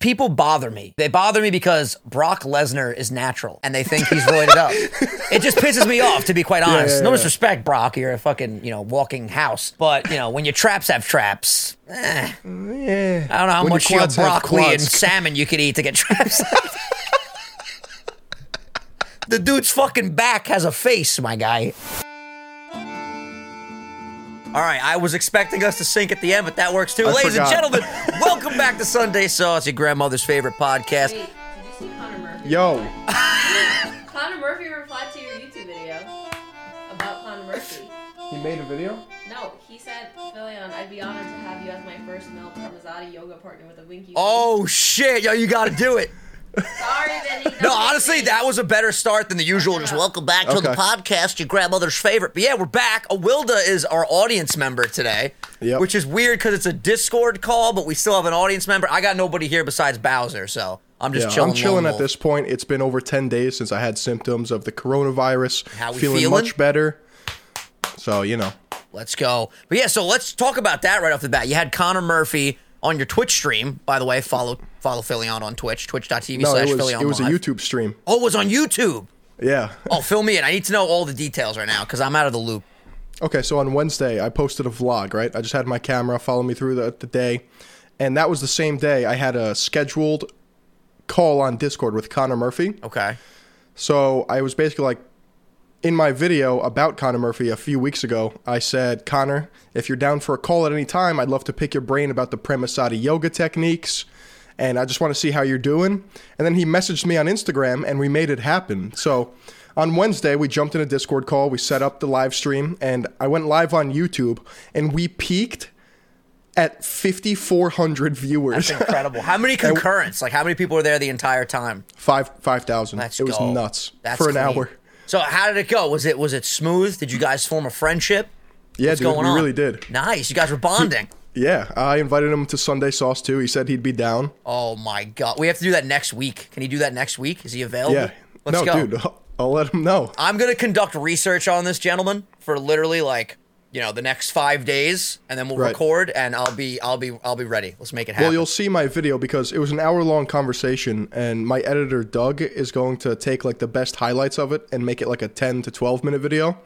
people bother me. They bother me because Brock Lesnar is natural and they think he's roided up. It just pisses me off, to be quite honest. yeah, no yeah. disrespect, Brock. You're a fucking, you know, walking house. But, you know, when your traps have traps, eh, Yeah. I don't know how When much you know, quads have broccoli and salmon you could eat to get traps. the dude's fucking back has a face, my guy. All right, I was expecting us to sink at the end, but that works too. I Ladies and gentlemen, welcome back to Sunday Sauce, your grandmother's favorite podcast. Wait, did you see Connor Murphy? Yo, Connor Murphy replied to your YouTube video about Connor Murphy. he made a video. No, he said, Philion, um, I'd be honored to have you as my first male Parmesan yoga partner with a winky. Oh shit, yo, you got to do it. Face. sorry, Vinny. No, honestly, that was a better start than the usual. Just welcome back to the Okay. podcast, your grandmother's favorite. But yeah, we're back. Awilda is our audience member today, Yep. which is weird because it's a Discord call, but we still have an audience member. I got nobody here besides Bowser, so I'm just Yeah, chilling. I'm chilling lone at wolf. this point. It's been over 10 days since I had symptoms of the coronavirus. How we feeling, feeling? much better. So, you know. Let's go. But yeah, so let's talk about that right off the bat. You had Connor Murphy on your Twitch stream. By the way, follow follow Philion on Twitch, twitch.tv No, slash it was Philion it was a YouTube stream. Oh, it was on YouTube. Yeah. Oh, fill me in. I need to know all the details right now because I'm out of the loop. Okay, so on Wednesday, I posted a vlog, right? I just had my camera follow me through the, the day. And that was the same day I had a scheduled call on Discord with Connor Murphy. Okay. So I was basically like, in my video about Connor Murphy a few weeks ago, I said, Connor, if you're down for a call at any time, I'd love to pick your brain about the Premasati yoga techniques. And I just want to see how you're doing. And then he messaged me on Instagram and we made it happen. So on Wednesday, we jumped in a Discord call, we set up the live stream, and I went live on YouTube and we peaked at 5,400 viewers. That's incredible. How many concurrents? Like, how many people were there the entire time? Five 5,000. Let's it was go. nuts That's for an clean. hour. So, how did it go? Was it was it smooth? Did you guys form a friendship? Yeah, What's dude, going we on? really did. Nice. You guys were bonding. Yeah, I invited him to Sunday Sauce too. He said he'd be down. oh my god. We have to do that next week. Can he do that next week? Is he available? Yeah. Let's no, go. dude, I'll, I'll let him know. I'm gonna conduct research on this gentleman for literally like you know the next five days, and then we'll Right. record, and I'll be I'll be I'll be ready. Let's make it happen. Well, you'll see my video because it was an hour long conversation, and my editor Doug is going to take like the best highlights of it and make it like a 10 to 12 minute video.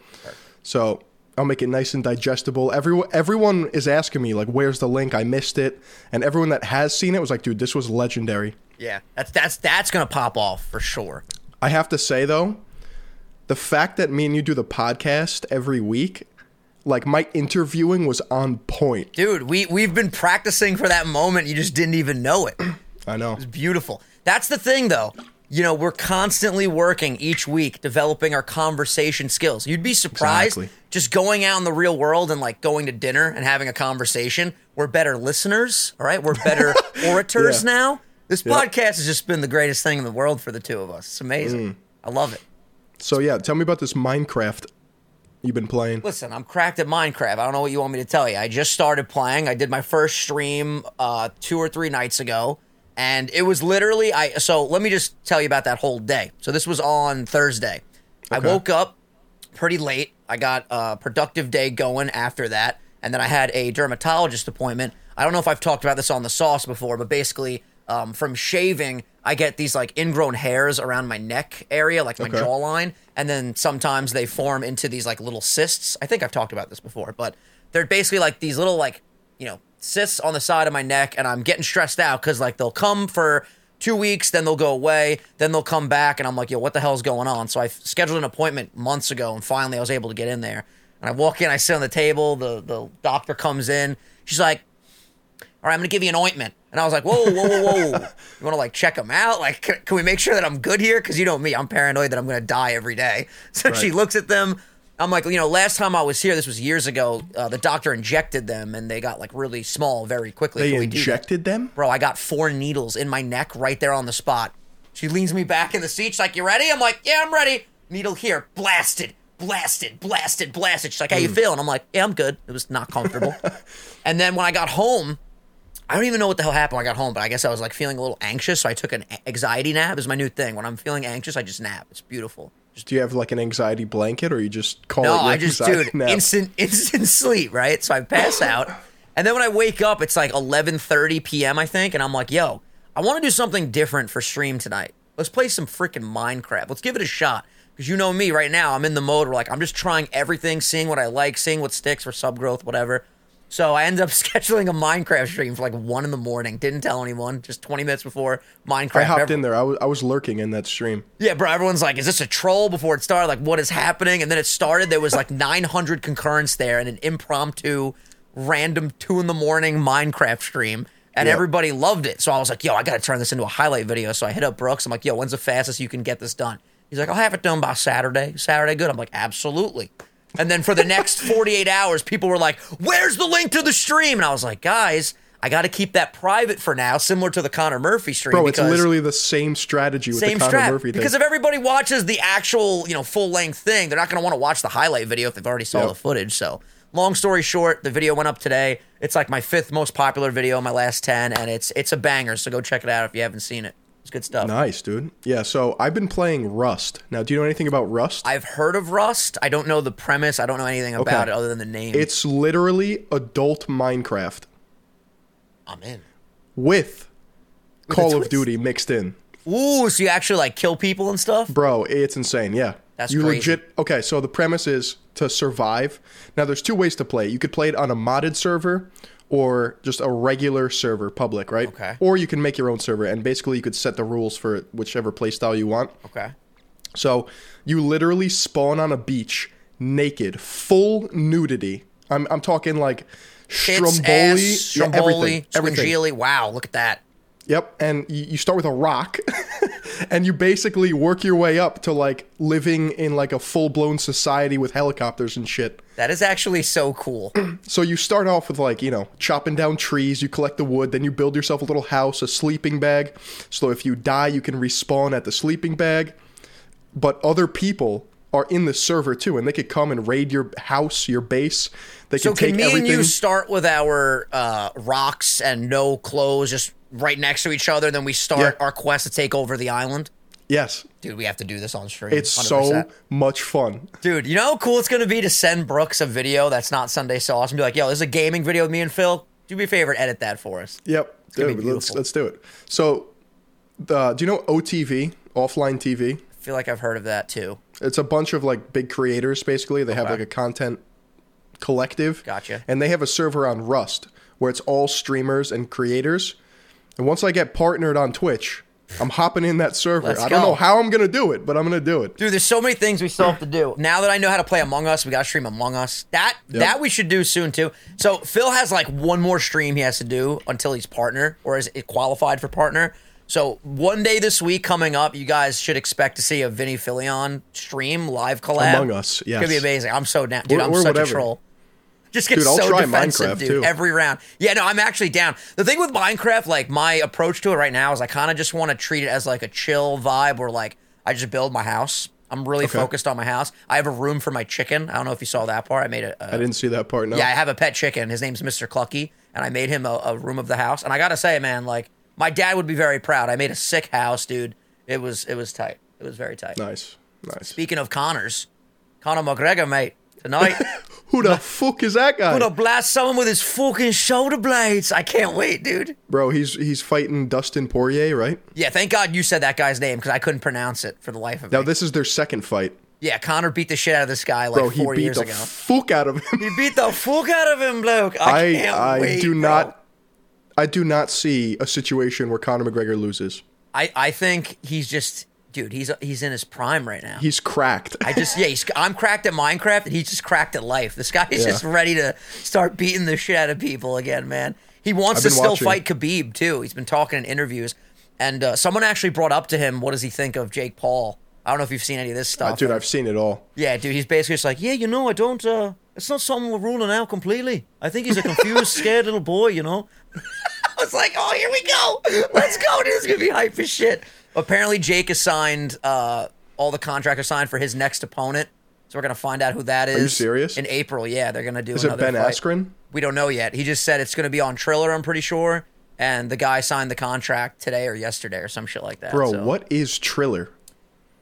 So I'll make it nice and digestible. Everyone, everyone is asking me like, "Where's the link? I missed it." And everyone that has seen it was like, "Dude, this was legendary." yeah, that's that's that's gonna pop off for sure. I have to say though, the fact that me and you do the podcast every week, like my interviewing was on point. Dude, we we've been practicing for that moment. You just didn't even know it. I know. It's beautiful. That's the thing, though. You know, we're constantly working each week, developing our conversation skills. You'd be surprised Exactly. just going out in the real world and like going to dinner and having a conversation. We're better listeners, all right? We're better orators Yeah. now. This Yeah. podcast has just been the greatest thing in the world for the two of us. It's amazing. Mm. I love it. So yeah, tell me about this Minecraft you've been playing. Listen, I'm cracked at Minecraft. I don't know what you want me to tell you. I just started playing. I did my first stream uh, two or three nights ago, and it was literally I. So let me just tell you about that whole day. So this was on Thursday. I woke up pretty late. I got a productive day going after that, and then I had a dermatologist appointment. I don't know if I've talked about this on the sauce before, but basically, um, from shaving, I get these like ingrown hairs around my neck area, like my Okay. jawline, and then sometimes they form into these like little cysts. I think I've talked about this before, but they're basically like these little like you know cysts on the side of my neck, and I'm getting stressed out because like they'll come for two weeks, then they'll go away, then they'll come back, and I'm like, yo, what the hell's going on? So I scheduled an appointment months ago, and finally I was able to get in there. And I walk in, I sit on the table, the the doctor comes in, she's like, all right, I'm gonna give you an ointment. And I was like, whoa, whoa, whoa, whoa. you wanna like check him out? Like, can, can we make sure that I'm good here? Because you know me, I'm paranoid that I'm gonna die every day. So she looks at them. I'm like, you know, last time I was here, this was years ago. Uh, the doctor injected them, and they got like really small very quickly. They Can we do that? injected them? Bro, I got four needles in my neck right there on the spot. She leans me back in the seat. She's like, You ready? I'm like, Yeah, I'm ready. Needle here. Blasted. Blasted. Blasted. Blasted. She's like, How you feeling? I'm like, Yeah, I'm good. It was not comfortable. and then when I got home, I don't even know what the hell happened when I got home, but I guess I was like feeling a little anxious. So I took an anxiety nap. Is my new thing. When I'm feeling anxious, I just nap. It's beautiful. Just, Do you have like an anxiety blanket or you just call No, it your I just dude nap? instant instant sleep, right? So I pass out, and then when I wake up, it's like 11:30 p.m. I think, and I'm like, yo, I want to do something different for stream tonight. Let's play some freaking Minecraft. Let's give it a shot. Because you know me right now, I'm in the mode where like I'm just trying everything, seeing what I like, seeing what sticks for sub growth, whatever. So I ended up scheduling a Minecraft stream for like one in the morning. Didn't tell anyone. Just 20 minutes before Minecraft. I hopped Every- in there. I was, I was lurking in that stream. yeah, bro. Everyone's like, "Is this a troll?" Before it started, like, what is happening? And then it started. There was like 900 concurrents there, and an impromptu, random two in the morning Minecraft stream, and Yep. everybody loved it. So I was like, "Yo, I got to turn this into a highlight video." So I hit up Brooks. I'm like, "Yo, when's the fastest you can get this done?" He's like, "I'll have it done by Saturday. Saturday, good." I'm like, "Absolutely." And then for the next 48 hours, people were like, "Where's the link to the stream?" And I was like, "Guys." I got to keep that private for now, similar to the Connor Murphy stream. Bro, it's literally the same strategy with same the Conor strap. Murphy thing. because if everybody watches the actual, you know, full length thing, they're not going to want to watch the highlight video if they've already saw Yep. the footage. So, long story short, the video went up today. It's like my fifth most popular video in my last ten, and it's it's a banger. So go check it out if you haven't seen it. It's good stuff. Nice, dude. Yeah, so I've been playing Rust. Now, do you know anything about Rust? I've heard of Rust. I don't know the premise. I don't know anything about Okay. it other than the name. It's literally adult Minecraft I'm in. with Call of. Duty mixed in. Ooh, so you actually like kill people and stuff? Bro, it's insane. Yeah. That's you crazy. legit. Okay, so the premise is to survive. Now, there's two ways to play. You could play it on a modded server or just a regular server, public, right? Okay. Or you can make your own server, and basically you could set the rules for whichever playstyle you want. Okay. So you literally spawn on a beach naked, full nudity. I'm, I'm talking like Tits, Stromboli, ass, yeah, Stromboli, everything, everything. Wow, look at that. Yep, and you, you start with a rock, and you basically work your way up to like living in like a full blown society with helicopters and shit. That is actually so cool. So you start off with like you know chopping down trees, you collect the wood, then you build yourself a little house, a sleeping bag. So if you die, you can respawn at the sleeping bag. But other people are in the server too, and they could come and raid your house, your base. They So can take can me everything. and you start with our uh, rocks and no clothes, just right next to each other? Then we start Yeah. our quest to take over the island. yes, Dude, we have to do this on stream. it's 100%. so much fun. Dude, you know how cool it's gonna be to send Brooks a video that's not Sunday Sauce and be like, "Yo, this is a gaming video with me and Phil. Do me a favor, edit that for us." Yep, dude, let's let's do it. So, the, do you know OTV, offline TV? I feel like I've heard of that too. It's a bunch of like big creators basically. They have like a content collective. Gotcha. And they have a server on Rust where it's all streamers and creators. And once I get partnered on Twitch, I'm hopping in that server. Let's I don't go. know how I'm gonna do it, but I'm gonna do it. Dude, there's so many things we still have to do. Now that I know how to play Among Us, we got to stream Among Us. That that we should do soon too. So Phil has like one more stream he has to do until he's partner or is it qualified for partner. So one day this week coming up, you guys should expect to see a Vinny Filion stream live collab. Among Us, yeah, It's gonna be amazing. I'm so down, dude. Or- I'm or such whatever. a troll. Just get Dude, so defensive, Minecraft, dude. too. Every round. Yeah, no, I'm actually down. The thing with Minecraft, like my approach to it right now is I kind of just want to treat it as like a chill vibe where like I just build my house. I'm really Okay. focused on my house. I have a room for my chicken. I don't know if you saw that part. I made a, a I didn't see that part. No. yeah, I have a pet chicken. His name's Mr. Clucky, and I made him a, a room of the house. And I gotta say, man, like my dad would be very proud. I made a sick house, dude. It was it was tight. It was very tight. Nice. Nice. Speaking of Connors, Conor McGregor, mate, tonight. Who the fuck is that guy? gonna blast someone with his fucking shoulder blades. I can't wait, dude. Bro, he's he's fighting Dustin Poirier, right? Yeah, thank God you said that guy's name because I couldn't pronounce it for the life of me. Now me. this is their second fight. yeah, Connor beat the shit out of this guy like Bro, he four beat years the ago. fuck out of him. he beat the fuck out of him, bloke. I, I can't I wait, do bro. not I do not see a situation where Conor McGregor loses. I, I think he's just, dude. He's he's in his prime right now. He's cracked. I just yeah, he's, I'm cracked at Minecraft, and he's just cracked at life. This guy is Yeah. just ready to start beating the shit out of people again, man. He wants I've to still watching. fight Khabib too. He's been talking in interviews, and uh, someone actually brought up to him, "What does he think of Jake Paul?" I don't know if you've seen any of this stuff. Uh, dude, I've seen it all. yeah, dude, he's basically just like, "Yeah, you know, I don't. uh It's not something we're ruling out completely. I think he's a confused, scared little boy, you know." I was like, "Oh, here we go. Let's go, This is gonna be hype as shit." Apparently, Jake has signed uh, all the contractors signed for his next opponent, so we're gonna find out who that is. Are you serious? In April, yeah, they're gonna do. Is it another Ben fight. Askren? We don't know yet. He just said it's gonna be on Triller. I'm pretty sure, and the guy signed the contract today or yesterday or some shit like that. Bro, so- what is Triller?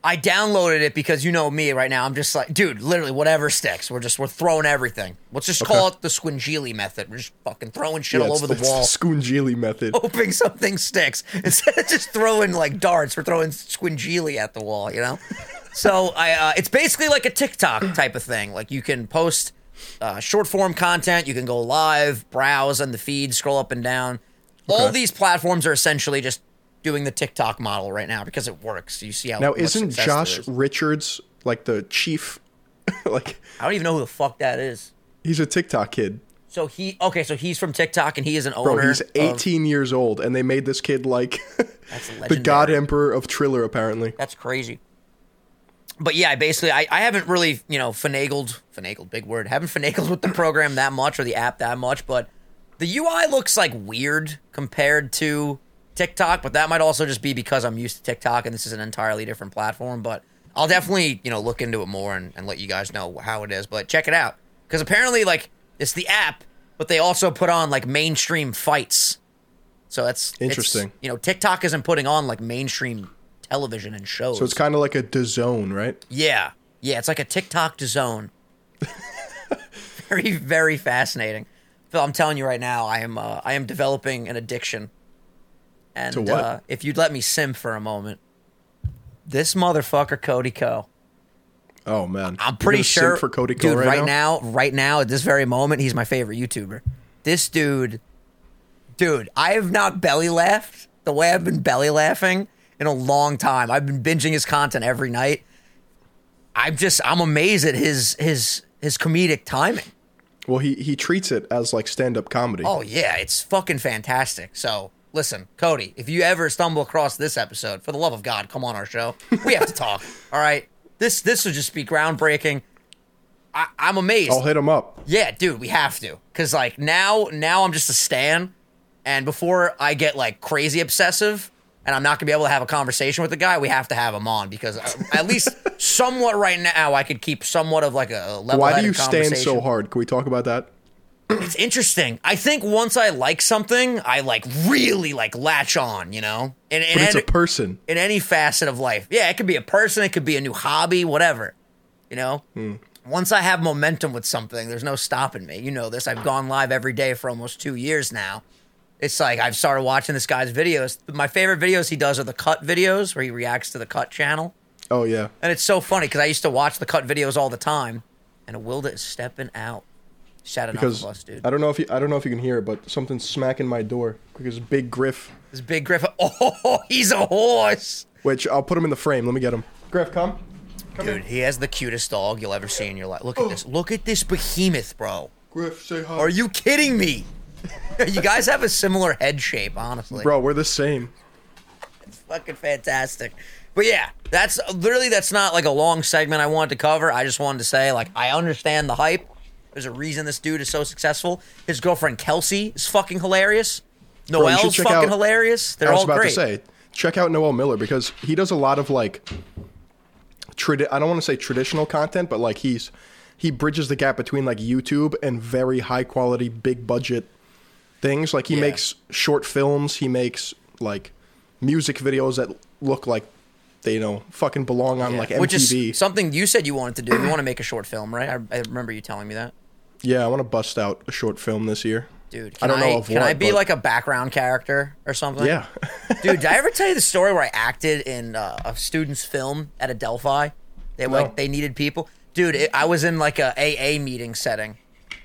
I downloaded it because you know me right now. I'm just like, dude, literally whatever sticks. We're just we're throwing everything. Let's just call it the Squingili method. We're just fucking throwing shit Yeah, all over the wall, Scoongili method. hoping something sticks. Instead of just throwing like darts, we're throwing Squingili at the wall. You know. so I, uh, it's basically like a TikTok type of thing. Like you can post uh, short form content. You can go live, browse on the feed, scroll up and down. All these platforms are essentially just doing the TikTok model right now because it works. You see how Now, isn't Josh is. Richards like the chief? like I don't even know who the fuck that is. he's a TikTok kid, So he okay, so he's from TikTok and he is an bro. owner. He's of- 18 years old, and they made this kid like the. God Emperor of Triller. Apparently, That's crazy. But yeah, basically, I, I haven't really, you know, finagled, finagled, big word, haven't finagled with the program that much or the app that much, but the UI looks like weird compared to TikTok, but that might also just be because I'm used to TikTok and this is an entirely different platform. But I'll definitely, you know, look into it more and, and let you guys know how it is. But check it out. Because apparently, like, it's the app, but they also put on, like, mainstream fights. So that's Interesting. you know, TikTok isn't putting on, like, mainstream television and shows. so it's kind of like a DAZN, right? Yeah. Yeah, it's like a TikTok to zone. very, very fascinating. Phil, I'm telling you right now, I am uh, I am developing an addiction. And To what? Uh, if you'd let me sim for a moment, this motherfucker Cody Ko. Oh man, I'm pretty sure for Cody dude, Ko right, now? right now, at this very moment, he's my favorite YouTuber. This dude, dude, I have not belly laughed the way I've been belly laughing in a long time. I've been binging his content every night. I'm just I'm amazed at his his his comedic timing. Well, he he treats it as like stand up comedy. Oh yeah, it's fucking fantastic. So listen, Cody, if you ever stumble across this episode, for the love of God, come on our show. We have to talk. All right, this this would just be groundbreaking. I, I'm amazed. I'll hit him up. Yeah, dude, we have to. Cause like now now I'm just a stan. And before I get like crazy obsessive and I'm not gonna be able to have a conversation with the guy, we have to have him on because uh, at least somewhat right now I could keep somewhat of like a level. Why do you stand so hard? Can we talk about that? It's interesting. I think once I like something, I like really like latch on, you know? And, and But it's a person. in any facet of life. Yeah, it could be a person, it could be a new hobby, whatever. You know? Hmm. Once I have momentum with something, there's no stopping me. You know this. I've gone live every day for almost two years now. It's like I've started watching this guy's videos. My favorite videos he does are the cut videos where he reacts to the cut channel. Oh yeah. And it's so funny because I used to watch the cut videos all the time. And Wilda is stepping out. Shout enough Because us, dude. I don't know if you I don't know if you can hear it, but something's smacking my door. Because Big Griff, This big Griff. Oh, he's a horse. which I'll put him in the frame. Let me get him. Griff, come. Come Dude, he has the cutest dog you'll ever see in your life. Look at this. Look at this behemoth, bro. Griff, say hi. Are you kidding me? you guys have a similar head shape, honestly. Bro, we're the same. It's fucking fantastic. But yeah, that's literally that's not like a long segment I wanted to cover. I just wanted to say like I understand the hype. There's a reason this dude is so successful. His girlfriend Kelsey is fucking hilarious. should fucking out- hilarious. They're I was about great. to say, check out Noel Miller because he does a lot of like tradi- I don't want to say traditional content, but like he's he bridges the gap between like YouTube and very high quality, big budget things. Like he Yeah. makes short films, he makes like music videos that look like they you know fucking belong on Yeah. like MTV. Which is something you said you wanted to do. You want to make a short film, right? I, I remember you telling me that. Yeah, I want to bust out a short film this year. Dude, I don't know of Can what, I be but- like a background character or something? Yeah. Dude, did I ever tell you the story where I acted in uh, a student's film at Adelphi? They No. like they needed people. Dude, it, I was in like a AA meeting setting,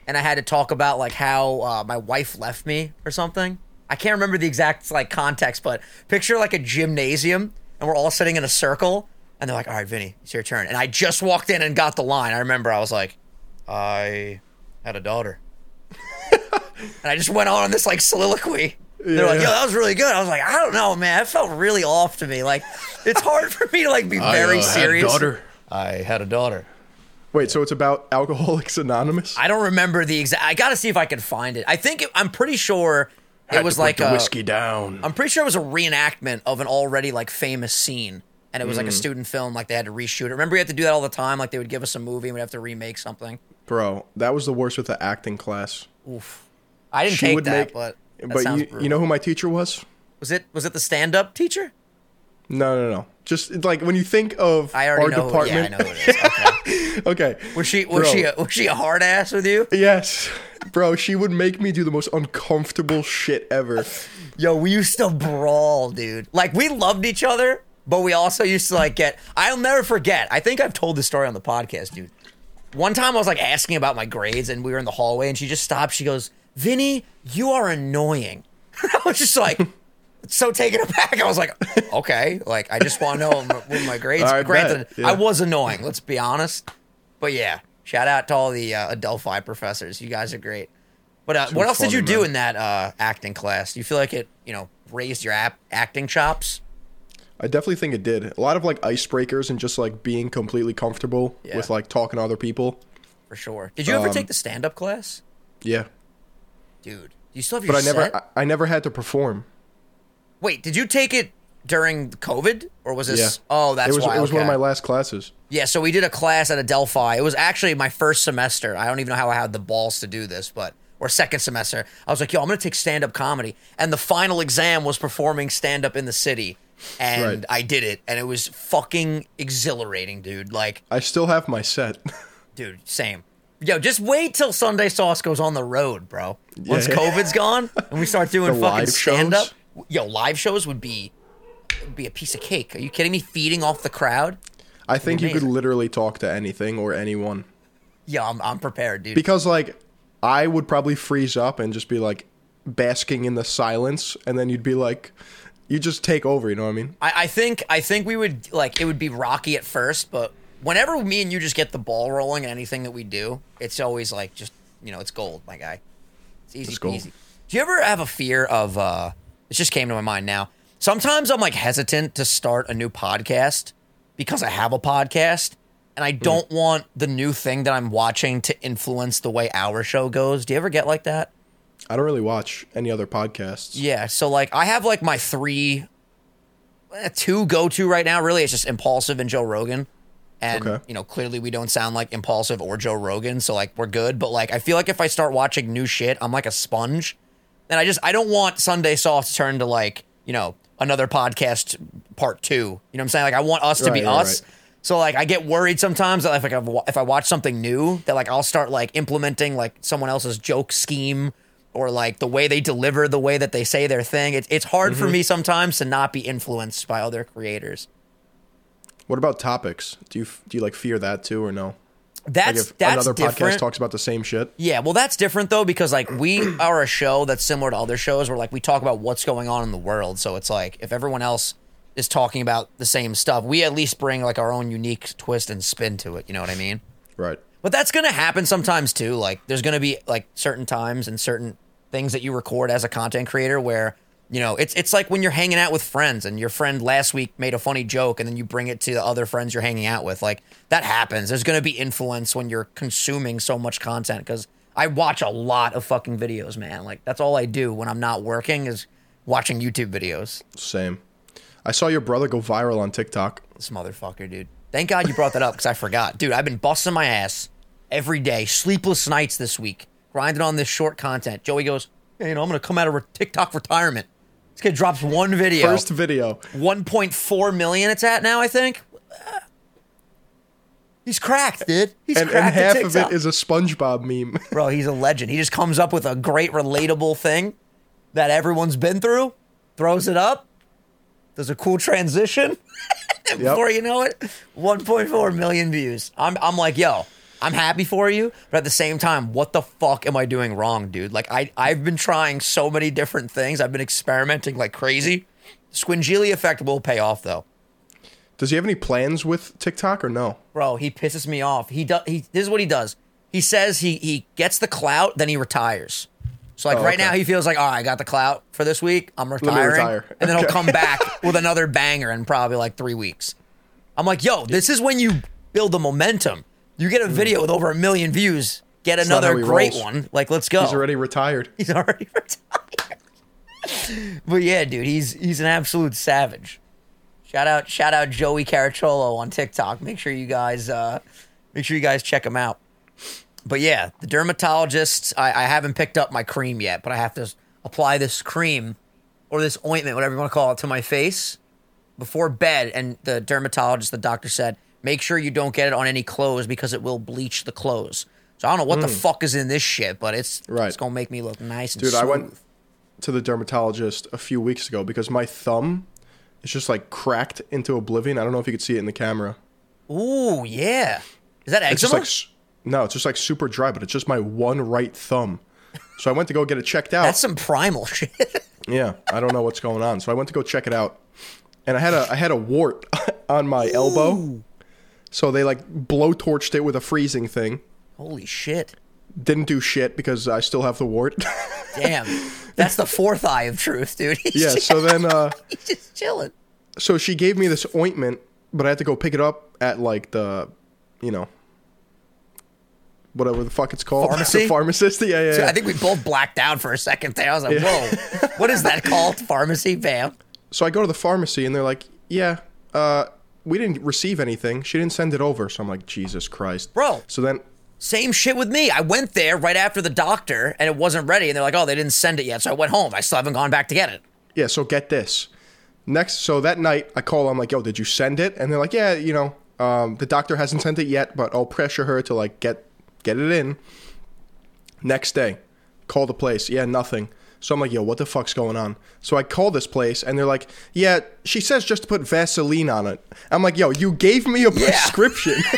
and I had to talk about like how uh, my wife left me or something. I can't remember the exact like context, but picture like a gymnasium, and we're all sitting in a circle, and they're like, "All right, Vinny, it's your turn." And I just walked in and got the line. I remember I was like, "I had a daughter." and I just went on this like soliloquy. They're like, "Yo, that was really good." I was like, "I don't know, man. It felt really off to me. Like, it's hard for me to like be very serious." Daughter, I had a daughter. Wait, so it's about Alcoholics Anonymous? I don't remember the exact. I got to see if I can find it. I think it, I'm pretty sure it was like a. Whiskey down. I'm pretty sure it was a reenactment of an already like famous scene, and it was Mm. like a student film. Like they had to reshoot it. Remember, we had to do that all the time. Like they would give us a movie, and we'd have to remake something. Bro, that was the worst with the acting class. I didn't She take would that, make, but that but you, brutal. you know who my teacher was? was it was it the stand up teacher? No, no, no. Just like when you think of I already our know. Who, department. yeah, I know who it is. Okay. okay. Was she was Bro. she a, was she a hard ass with you? Yes, bro. She would make me do the most uncomfortable shit ever. Yo, we used to brawl, dude. Like we loved each other, but we also used to like get. I'll never forget. I think I've told this story on the podcast, dude. One time I was like asking about my grades, and we were in the hallway, and she just stopped. She goes, "Vinny, you are annoying." I was just like. So taken aback, I was like, "Okay, like I just want to know what my grades." I Granted, yeah. I was annoying. Let's be honest, but yeah, shout out to all the uh, Adelphi professors. You guys are great. But uh, what else did you funny, do man. in that uh, acting class? Do you feel like it, you know, raised your ap- acting chops? I definitely think it did. A lot of like icebreakers and just like being completely comfortable Yeah. with like talking to other people. For sure. Did you ever Um, take the stand-up class, Yeah, dude? You still have your but I never. I, I never had to perform. Wait, did you take it during COVID or was this? Yeah. Oh, that's it was why. it was one of my last classes. Yeah, so we did a class at Adelphi. It was actually my first semester. I don't even know how I had the balls to do this, but or second semester. I was like, yo, I'm gonna take stand up comedy. And the final exam was performing stand up in the city. And Right. I did it, and it was fucking exhilarating, dude. Like, I still have my set. dude, same. Yo, just wait till Sunday Sauce goes on the road, bro. Once Yeah. COVID's gone and we start doing fucking stand up. Yo, live shows would be would be a piece of cake. Are you kidding me? Feeding off the crowd? I think you could literally talk to anything or anyone Yeah, I'm, I'm prepared, dude. because like I would probably freeze up and just be like basking in the silence, and then you'd be like, you just take over. You know what I mean? I, I think I think we would like it would be rocky at first, but whenever me and you just get the ball rolling in anything that we do, it's always like just you know it's gold, my guy. It's easy It's peasy. Do you ever have a fear of? uh It just came to my mind now. Sometimes I'm like hesitant to start a new podcast because I have a podcast and I don't want the new thing that I'm watching to influence the way our show goes. Do you ever get like that? I don't really watch any other podcasts. Yeah, so like I have like my three, eh, two go to right now. Really, it's just Impulsive and Joe Rogan, and Okay. you know clearly we don't sound like Impulsive or Joe Rogan, so like we're good. But like I feel like if I start watching new shit, I'm like a sponge, and I just I don't want Sunday Sauce to turn to like you know another podcast part two. You know what I'm saying? Like I want us to be Right, right, us. right. So like I get worried sometimes that if like I've, if I watch something new that like I'll start like implementing like someone else's joke scheme or like the way they deliver the way that they say their thing. It's it's hard Mm-hmm. for me sometimes to not be influenced by other creators. What about topics? Do you do you like fear that too or no? That's like if that's another different. podcast talks about the same shit. Yeah, well, that's different though because like we are a show that's similar to other shows where like we talk about what's going on in the world. So it's like if everyone else is talking about the same stuff, we at least bring like our own unique twist and spin to it. You know what I mean? Right. But that's gonna happen sometimes too. Like there's gonna be like certain times and certain things that you record as a content creator where you know it's it's like when you're hanging out with friends and your friend last week made a funny joke and then you bring it to the other friends you're hanging out with. Like that happens. There's gonna be influence when you're consuming so much content because I watch a lot of fucking videos, man. Like that's all I do when I'm not working is watching YouTube videos. Same. I saw your brother go viral on TikTok. This motherfucker, dude. Thank God you brought that up because I forgot. Dude, I've been busting my ass every day, sleepless nights this week, grinding on this short content. Joey goes, hey, you know, I'm going to come out of re- TikTok retirement. This kid drops one video. First video. 1.4 million it's at now, I think. He's cracked, dude. He's And, and half of it is a SpongeBob meme. Bro, he's a legend. He just comes up with a great relatable thing that everyone's been through, throws it up, does a cool transition. Yep. Before you know it, 1.4 million views. I'm I'm like, yo, I'm happy for you, but at the same time, what the fuck am I doing wrong, dude? Like I I've been trying so many different things. I've been experimenting like crazy. Squingili effect will pay off though. Does he have any plans with TikTok or no? Bro, he pisses me off. He does. He this is what he does. He says he he gets the clout, then he retires. So like Oh, right now, he feels like, all right, I got the clout for this week. I'm retiring, retire. and then he'll come back with another banger in probably like three weeks. I'm like, yo, this is when you build the momentum. You get a video with over a million views. Get not another great rolls. one. Like, let's go. He's already retired. He's already retired. but yeah, dude, he's he's an absolute savage. Shout out, shout out Joey Caracciolo on TikTok. Make sure you guys, uh, make sure you guys check him out. But yeah, the dermatologist. I, I haven't picked up my cream yet, but I have to apply this cream or this ointment, whatever you want to call it, to my face. before bed, and the dermatologist, the doctor said, make sure you don't get it on any clothes because it will bleach the clothes. So I don't know what the fuck is in this shit, but it's Hmm. Right. it's gonna make me look nice and Dude, I went to the dermatologist a few weeks ago because my thumb is just like cracked into oblivion. I don't know if you could see it in the camera. Ooh, yeah. Is that It's just eczema? like no, it's just like super dry, but it's just my one right thumb. So I went to go get it checked out. That's some primal shit. Yeah, I don't know what's going on. So I went to go check it out, and I had a I had a wart on my elbow. So they like blowtorched it with a freezing thing. Holy shit. Didn't do shit because I still have the wart. Damn. That's the fourth eye of truth, dude. He's yeah. just, So then, uh, he's just chilling. so she gave me this ointment, but I had to go pick it up at like the, you know, whatever the fuck it's called. Pharmacy? pharmacist. Yeah, yeah. yeah. I think we both blacked out for a second there. I was like, whoa, what is that called? Pharmacy? Bam. So I go to the pharmacy and they're like, "Yeah, uh, we didn't receive anything. She didn't send it over." So I'm like, "Jesus Christ, Bro. So then, Same shit with me. I went there right after the doctor and it wasn't ready. And they're like, oh, they didn't send it yet. So I went home. I still haven't gone back to get it. yeah. So get this. Next, so that night I call. I'm like, "Yo, did you send it?" And they're like, "Yeah, you know, um, the doctor hasn't sent it yet, but I'll pressure her to like get get it in." Next day, call the place. Yeah, nothing. So I'm like, yo, what the fuck's going on? So I call this place and they're like, yeah, she says just to put Vaseline on it. I'm like, yo, you gave me a prescription.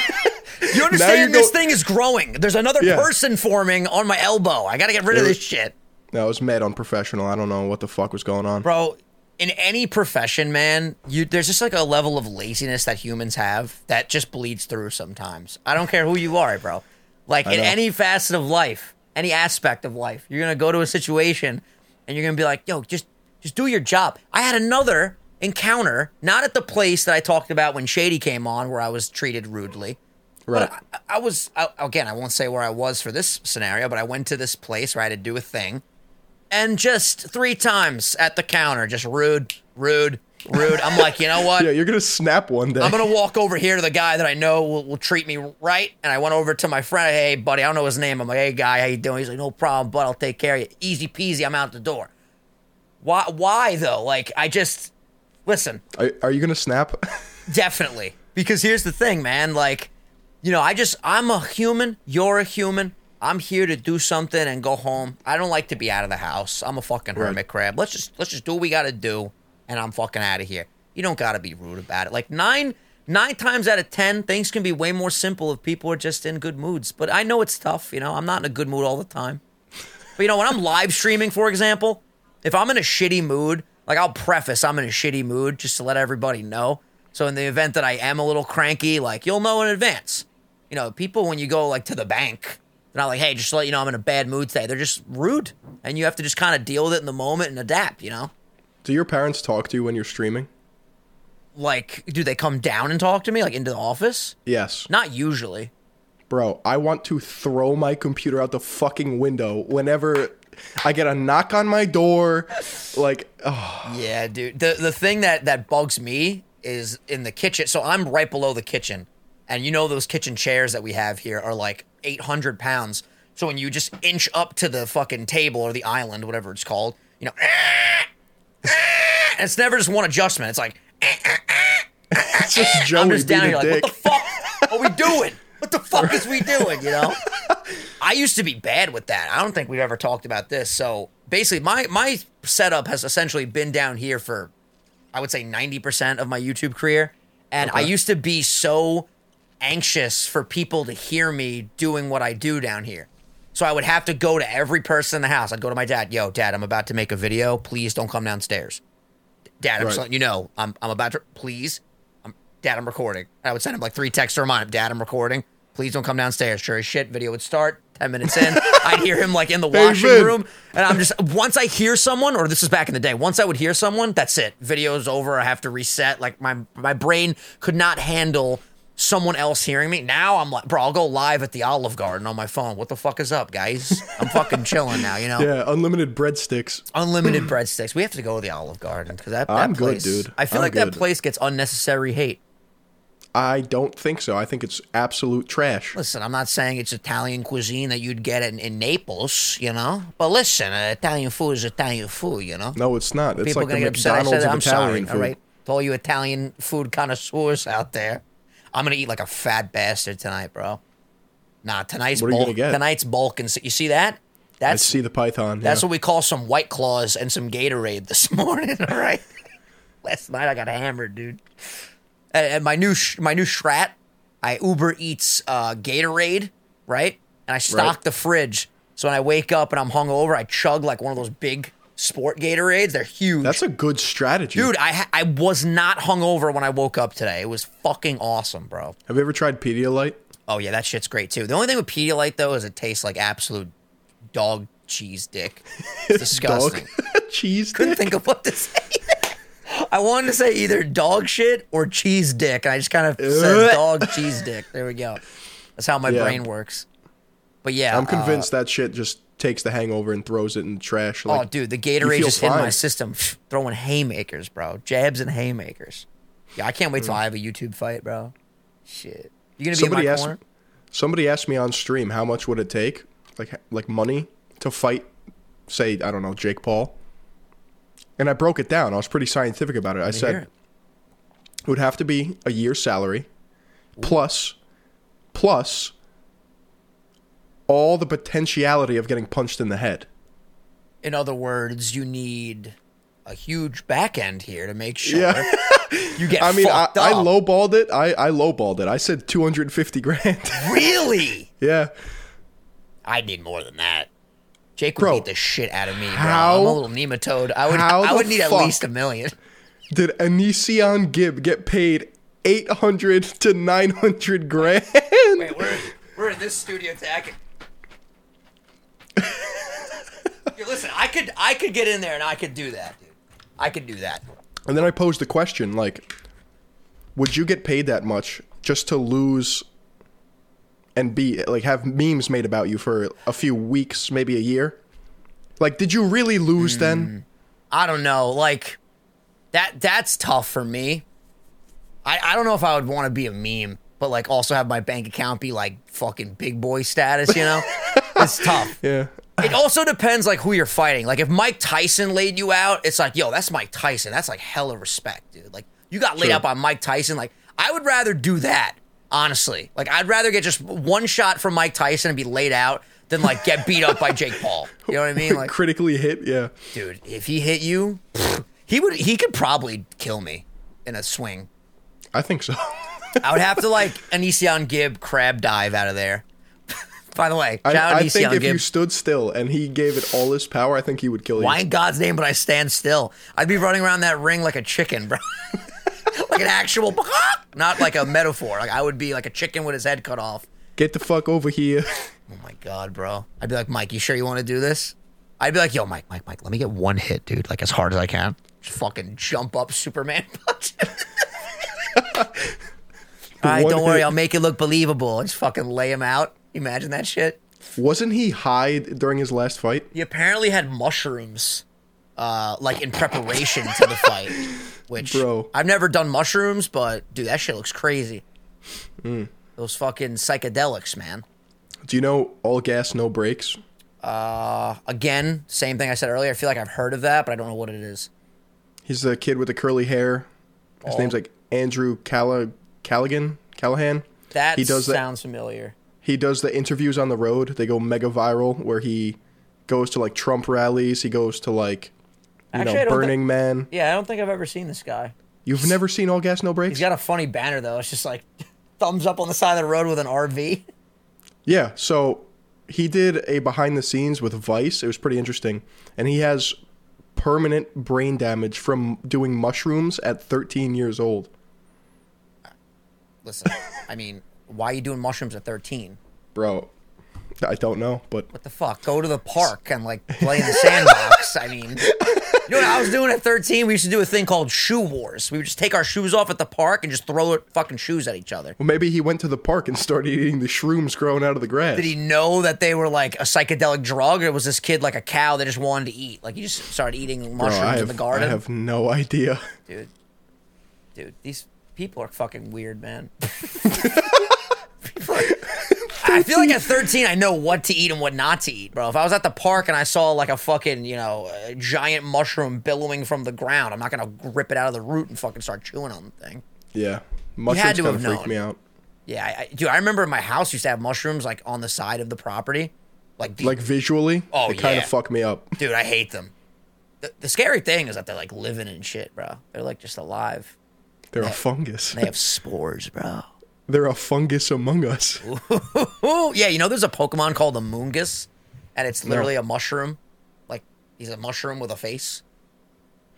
You understand you this go- thing is growing. There's another Yeah. person forming on my elbow. I got to get rid of Yeah. this shit. no, it was mad unprofessional. I don't know what the fuck was going on. Bro, in any profession, man, you there's just like a level of laziness that humans have that just bleeds through sometimes. I don't care who you are, bro. Like in any facet of life, any aspect of life, you're gonna go to a situation and you're gonna be like, yo, just just do your job. I had another encounter, not at the place that I talked about when Shady came on, where I was treated rudely. Right. But I, I was I, again. I won't say where I was for this scenario, but I went to this place where I had to do a thing, and just three times at the counter, just rude, rude, rude. I'm like, you know what? yeah, you're gonna snap one day. I'm gonna walk over here to the guy that I know will, will treat me right, and I went over to my friend. Hey, buddy, I don't know his name. I'm like, hey, guy, how you doing? He's like, no problem, but I'll take care of you. Easy peasy. I'm out the door. Why? Why though? Like, I just listen. are, are you gonna snap? Definitely. Because here's the thing, man. Like, you know, I just, I'm a human. You're a human. I'm here to do something and go home. I don't like to be out of the house. I'm a fucking Right. hermit crab. Let's just, let's just do what we got to do, and I'm fucking out of here. You don't got to be rude about it. Like nine, nine times out of ten, things can be way more simple if people are just in good moods. But I know it's tough. You know, I'm not in a good mood all the time. But you know, when I'm live streaming, for example, if I'm in a shitty mood, like I'll preface I'm in a shitty mood just to let everybody know. So in the event that I am a little cranky, like you'll know in advance. You know, people when you go like to the bank, they're not like, hey, just let you know I'm in a bad mood today. They're just rude. And you have to just kind of deal with it in the moment and adapt, you know? Do your parents talk to you when you're streaming? Like, do they come down and talk to me, like into the office? Yes. Not usually. Bro, I want to throw my computer out the fucking window whenever I get a knock on my door. Like, oh, Yeah, dude. The the thing that that bugs me is in the kitchen. So I'm right below the kitchen, and you know those kitchen chairs that we have here are like 800 pounds. So when you just inch up to the fucking table or the island, whatever it's called, you know, it's never just one adjustment. It's like it's just Joey I'm just down here like, what the fuck are we doing? What the fuck is we doing? You know, I used to be bad with that. I don't think we've ever talked about this. So basically, my my setup has essentially been down here for, I would say, ninety percent of my YouTube career, and I used to be so anxious for people to hear me doing what I do down here. So I would have to go to every person in the house. I'd go to my dad, "Yo, dad, I'm about to make a video. Please don't come downstairs." Dad, I'm just letting you know. I'm I'm about to please. I'm Dad, I'm recording. I would send him like three texts to remind him, Dad, I'm recording. Please don't come downstairs. Sure as shit, video would start. Ten minutes in, I'd hear him like in the washing room, and I'm just once I hear someone, or this is back in the day. Once I would hear someone, that's it. Video's over. I have to reset. Like my my brain could not handle someone else hearing me. Now I'm like, bro, I'll go live at the Olive Garden on my phone. What the fuck is up, guys? I'm fucking chilling now. You know Yeah, unlimited breadsticks. unlimited breadsticks. We have to go to the Olive Garden because that, that I'm good, place, dude. I feel I'm like that place gets unnecessary hate. I don't think so. I think it's absolute trash. Listen, I'm not saying it's Italian cuisine that you'd get in, in Naples, you know. But listen, uh, Italian food is Italian food, you know. No, it's not. It's People like the gonna get upset. I said McDonald's of I'm sorry. Food. All right. To all you Italian food connoisseurs out there, I'm gonna eat like a fat bastard tonight, bro. Nah, tonight's What bulk. Tonight's bulk, and you see that? I That's see the python. that's yeah. what we call some White Claws and some Gatorade this morning. All right. Last night I got hammered, dude. And, and my new sh- my new Shrat, I Uber Eats uh, Gatorade, right? And I stock Right. the fridge. So when I wake up and I'm hungover, I chug like one of those big sport Gatorades. They're huge. That's a good strategy. Dude, I ha- I was not hungover when I woke up today. It was fucking awesome, bro. Have you ever tried Pedialyte? Oh yeah, that shit's great too. The only thing with Pedialyte though is it tastes like absolute dog cheese dick. It's disgusting. Cheese. Couldn't dick? think of what to say. I wanted to say either dog shit or cheese dick, and I just kind of said dog cheese dick. There we go. That's how my Yeah. brain works. But yeah, I'm uh, convinced that shit just takes the hangover and throws it in the trash. oh, dude, the Gatorade just in my system, throwing haymakers, bro. Jabs and haymakers. Yeah, I can't wait till hmm. I have a YouTube fight, bro. Shit, you gonna be. Somebody in my asked- corner? somebody asked me on stream how much would it take, like like money, to fight, say I don't know Jake Paul. And I broke it down. I was pretty scientific about it. I said it. it would have to be a year's salary, plus, plus all the potentiality of getting punched in the head. In other words, you need a huge back end here to make sure Yeah. you get I mean, I, fucked I up. lowballed it. I, I lowballed it. I said 250 grand. really? yeah. I need more than that. Jake would Bro, beat the shit out of me, bro. how- I'm a little nematode. I would how I would need at least a million. Did AnEsonGib get paid 800 to 900 grand? Wait, we're we're in this studio tacking. Listen, I could I could get in there and I could do that, dude. I could do that. And then I posed the question like, would you get paid that much just to lose and be like have memes made about you for a few weeks, maybe a year? Like, did you really lose hmm. then? I don't know, like that that's tough for me. I, I don't know if I would want to be a meme, but like also have my bank account be like fucking big boy status, you know? it's tough. Yeah. It also depends like who you're fighting. Like if Mike Tyson laid you out, it's like, yo, that's Mike Tyson. That's like hella respect, dude. Like you got laid Sure. out by Mike Tyson. Like I would rather do that, honestly. Like I'd rather get just one shot from Mike Tyson and be laid out than like get beat up by Jake Paul. You know what I mean? Like, Critically hit, yeah. dude, if he hit you, he would he could probably kill me in a swing. I think so. I would have to like AnEsonGib crab dive out of there. By the way, I, I think AnEson if you stood still and he gave it all his power, I think he would kill you. Why in God's name would I stand still? I'd be running around that ring like a chicken, bro. like an actual, not like a metaphor. Like I would be like a chicken with his head cut off. Get the fuck over here. Oh my God, bro. I'd be like, Mike, you sure you want to do this? I'd be like, yo, Mike, Mike, Mike, let me get one hit, dude. Like as hard as I can. Just fucking jump up Superman punch. All right, don't worry. I'll make it look believable. Just fucking lay him out. Imagine that shit. Wasn't he high during his last fight? He apparently had mushrooms, uh, like in preparation to the fight. Which Bro. I've never done mushrooms, but dude, that shit looks crazy. Hmm. Those fucking psychedelics, man. Do you know all gas, no brakes? Uh, Again, same thing I said earlier. I feel like I've heard of that, but I don't know what it is. He's the kid with the curly hair. His Oh. name's like Andrew Calla- Callaghan. Callahan. That He does that- sounds familiar. He does the interviews on the road. They go mega viral where he goes to like Trump rallies. He goes to like you Actually, know Burning Man. Yeah, I don't think I've ever seen this guy. You've never seen all gas, no brakes? He's got a funny banner though. It's just like thumbs up on the side of the road with an RV. Yeah, so he did a behind the scenes with Vice. It was pretty interesting. And he has permanent brain damage from doing mushrooms at 13 years old. Listen, I mean, why are you doing mushrooms at 13? Bro, I don't know, but What the fuck? Go to the park and like play in the sandbox. I mean, you know what I was doing at 13? We used to do a thing called shoe wars. We would just take our shoes off at the park and just throw fucking shoes at each other. well, maybe he went to the park and started eating the shrooms growing out of the grass. Did he know that they were like a psychedelic drug, or was this kid like a cow that just wanted to eat? Like he just started eating mushrooms I have, in the garden. I have no idea. dude. Dude, these people are fucking weird, man. I feel like at 13, I know what to eat and what not to eat, bro. If I was at the park and I saw like a fucking, you know, a giant mushroom billowing from the ground, I'm not gonna rip it out of the root and fucking start chewing on the thing. Yeah, mushrooms to kind have of freak known. me out. Yeah, I, I, dude, I remember my house used to have mushrooms like on the side of the property, like, the, Like visually, Oh, they kind of fuck me up. dude, I hate them. The, the scary thing is that they're like living and shit, bro. They're like just alive. They're a fungus. They have spores, bro. They're a fungus among us. Yeah, you know, there's a Pokemon called Amoonguss, and it's literally a mushroom. Like he's a mushroom with a face.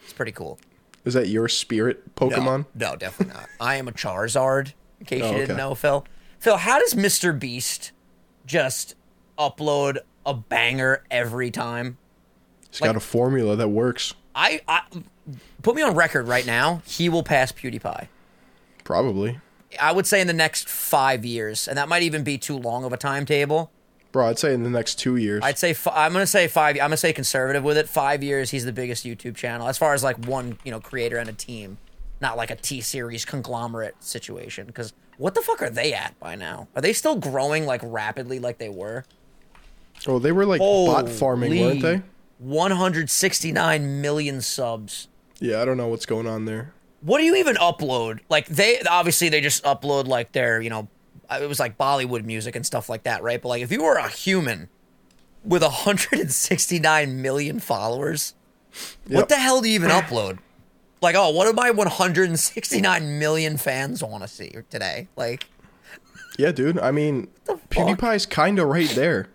It's pretty cool. Is that your spirit No, Pokemon? No, definitely not. I am a Charizard. In case Oh, you didn't okay. know, Phil. Phil, how does Mr. Beast just upload a banger every time? He's like- got a formula that works. I, I put me on record right now. He will pass PewDiePie. Probably. I would say in the next five years, and that might even be too long of a timetable. Bro, I'd say in the next two years. I'd say fi- I'm gonna say five. I'm gonna say conservative with it. Five years, he's the biggest YouTube channel as far as like one you know creator and a team, not like a T series conglomerate situation. Because what the fuck are they at by now? Are they still growing like rapidly like they were? oh, they were like bot farming, weren't they? 169 million subs. Yeah, I don't know what's going on there. What do you even upload? Like they obviously they just upload like their you know it was like Bollywood music and stuff like that, right? But like if you were a human with 169 million followers, what the hell do you even upload? Like, oh, what do my 169 million fans want to see today? Like, Yeah, dude. I mean, PewDiePie's kind of right there.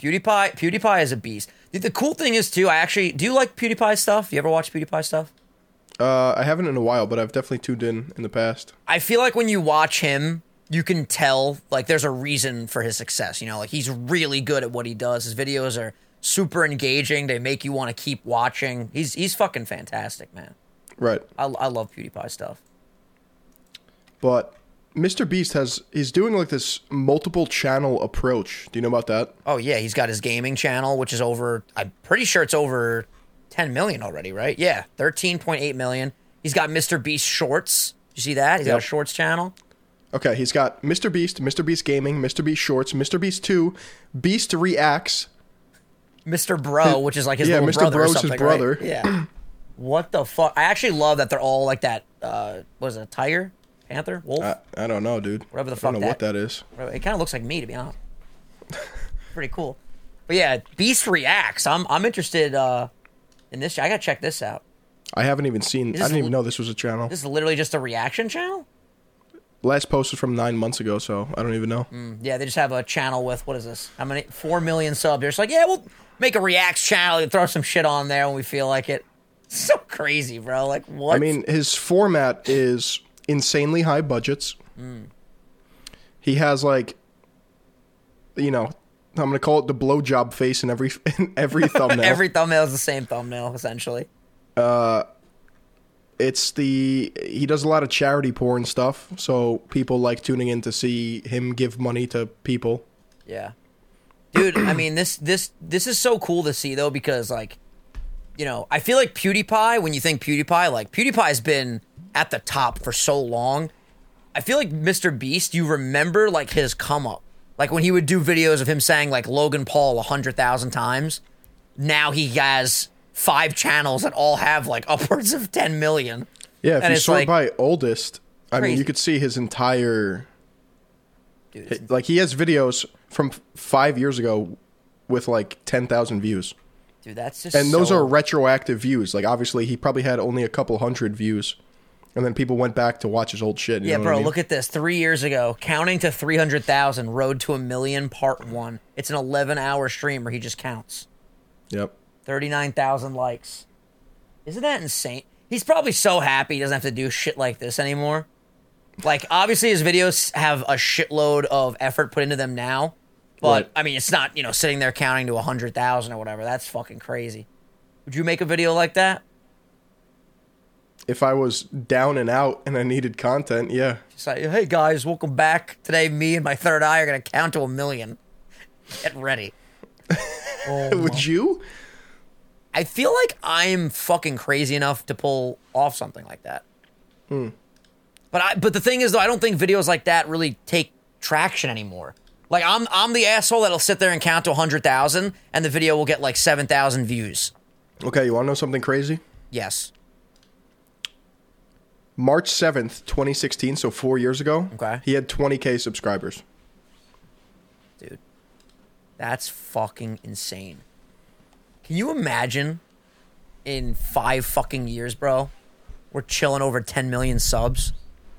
PewDiePie, PewDiePie is a beast. Dude, the cool thing is too. I actually do you like PewDiePie stuff? You ever watch PewDiePie stuff? Uh, I haven't in a while, but I've definitely tuned in in the past. I feel like when you watch him, you can tell like there's a reason for his success. You know, like he's really good at what he does. His videos are super engaging. They make you want to keep watching. He's he's fucking fantastic, man. Right. I, I love PewDiePie stuff. But Mr. Beast has he's doing like this multiple channel approach. Do you know about that? Oh yeah, he's got his gaming channel, which is over. I'm pretty sure it's over 10 million already, right? Yeah, 13.8 million. He's got Mr. Beast Shorts. You see that? He's got a Shorts channel. Okay, he's got Mr. Beast, Mr. Beast Gaming, Mr. Beast Shorts, Mr. Beast 2, Beast Reacts. Mr. Bro, which is like his Yeah, little Mr. brother or Bro's his something, brother. right? Yeah. what the fuck? I actually love that they're all like that. Uh, was it a tiger, panther, wolf? I, I don't know, dude. Whatever the fuck. I don't know what that- that is. It kind of looks like me, to be honest. Pretty cool. But yeah, Beast reacts. I'm I'm interested uh, in this. I gotta check this out. I haven't even seen. I didn't even know this was a channel. This is literally just a reaction channel. Last post was from nine months ago, so I don't even know. Yeah, they just have a channel with what is this? How many? Four million subs. They're just like, yeah, we'll make a reacts channel and throw some shit on there when we feel like it. So crazy, bro. Like what? I mean, his format is insanely high budgets. Hmm. He has like, you know, I'm gonna call it the blowjob face in every in every thumbnail. every thumbnail is the same thumbnail essentially. Uh, it's the he does a lot of charity porn stuff, so people like tuning in to see him give money to people. Yeah. Dude, I mean this this this is so cool to see though because like you know, I feel like PewDiePie when you think PewDiePie, like PewDiePie's been at the top for so long. I feel like Mr. Beast, you remember like his come up. Like when he would do videos of him saying like Logan Paul a hundred thousand times. Now he has five channels that all have like upwards of ten million. Yeah, if And you sort like- by oldest, I mean, you could see his entire Dude, like he has videos from five years ago with like ten thousand views, dude, that's just and those so- are retroactive views. Like obviously, he probably had only a couple hundred views, and then people went back to watch his old shit. you Yeah, bro, I mean? look at this. Three years ago, counting to 300,000, Road to a Million, Part 1. It's an 11 hour stream where he just counts. Yep. 39,000 likes. Isn't that insane? He's probably so happy he doesn't have to do shit like this anymore. Like, obviously, his videos have a shitload of effort put into them now. But, Right. I mean, it's not, you know, sitting there counting to 100,000 or whatever. That's fucking crazy. Would you make a video like that? If I was down and out and I needed content, yeah. Just like, hey guys, welcome back. Today, me and my third eye are gonna count to a million. Get ready. Oh, Would you? I feel like I'm fucking crazy enough to pull off something like that. Hmm. But I, but the thing is, though, I don't think videos like that really take traction anymore. Like I'm I'm the asshole that'll sit there and count to 100,000 and the video will get like 7,000 views. Okay, you want to know something crazy? Yes. March 7th, 2016, so four years ago, Okay. he had 20K subscribers. Dude. That's fucking insane. Can you imagine in 5 fucking years, bro? We're chilling over 10 million subs.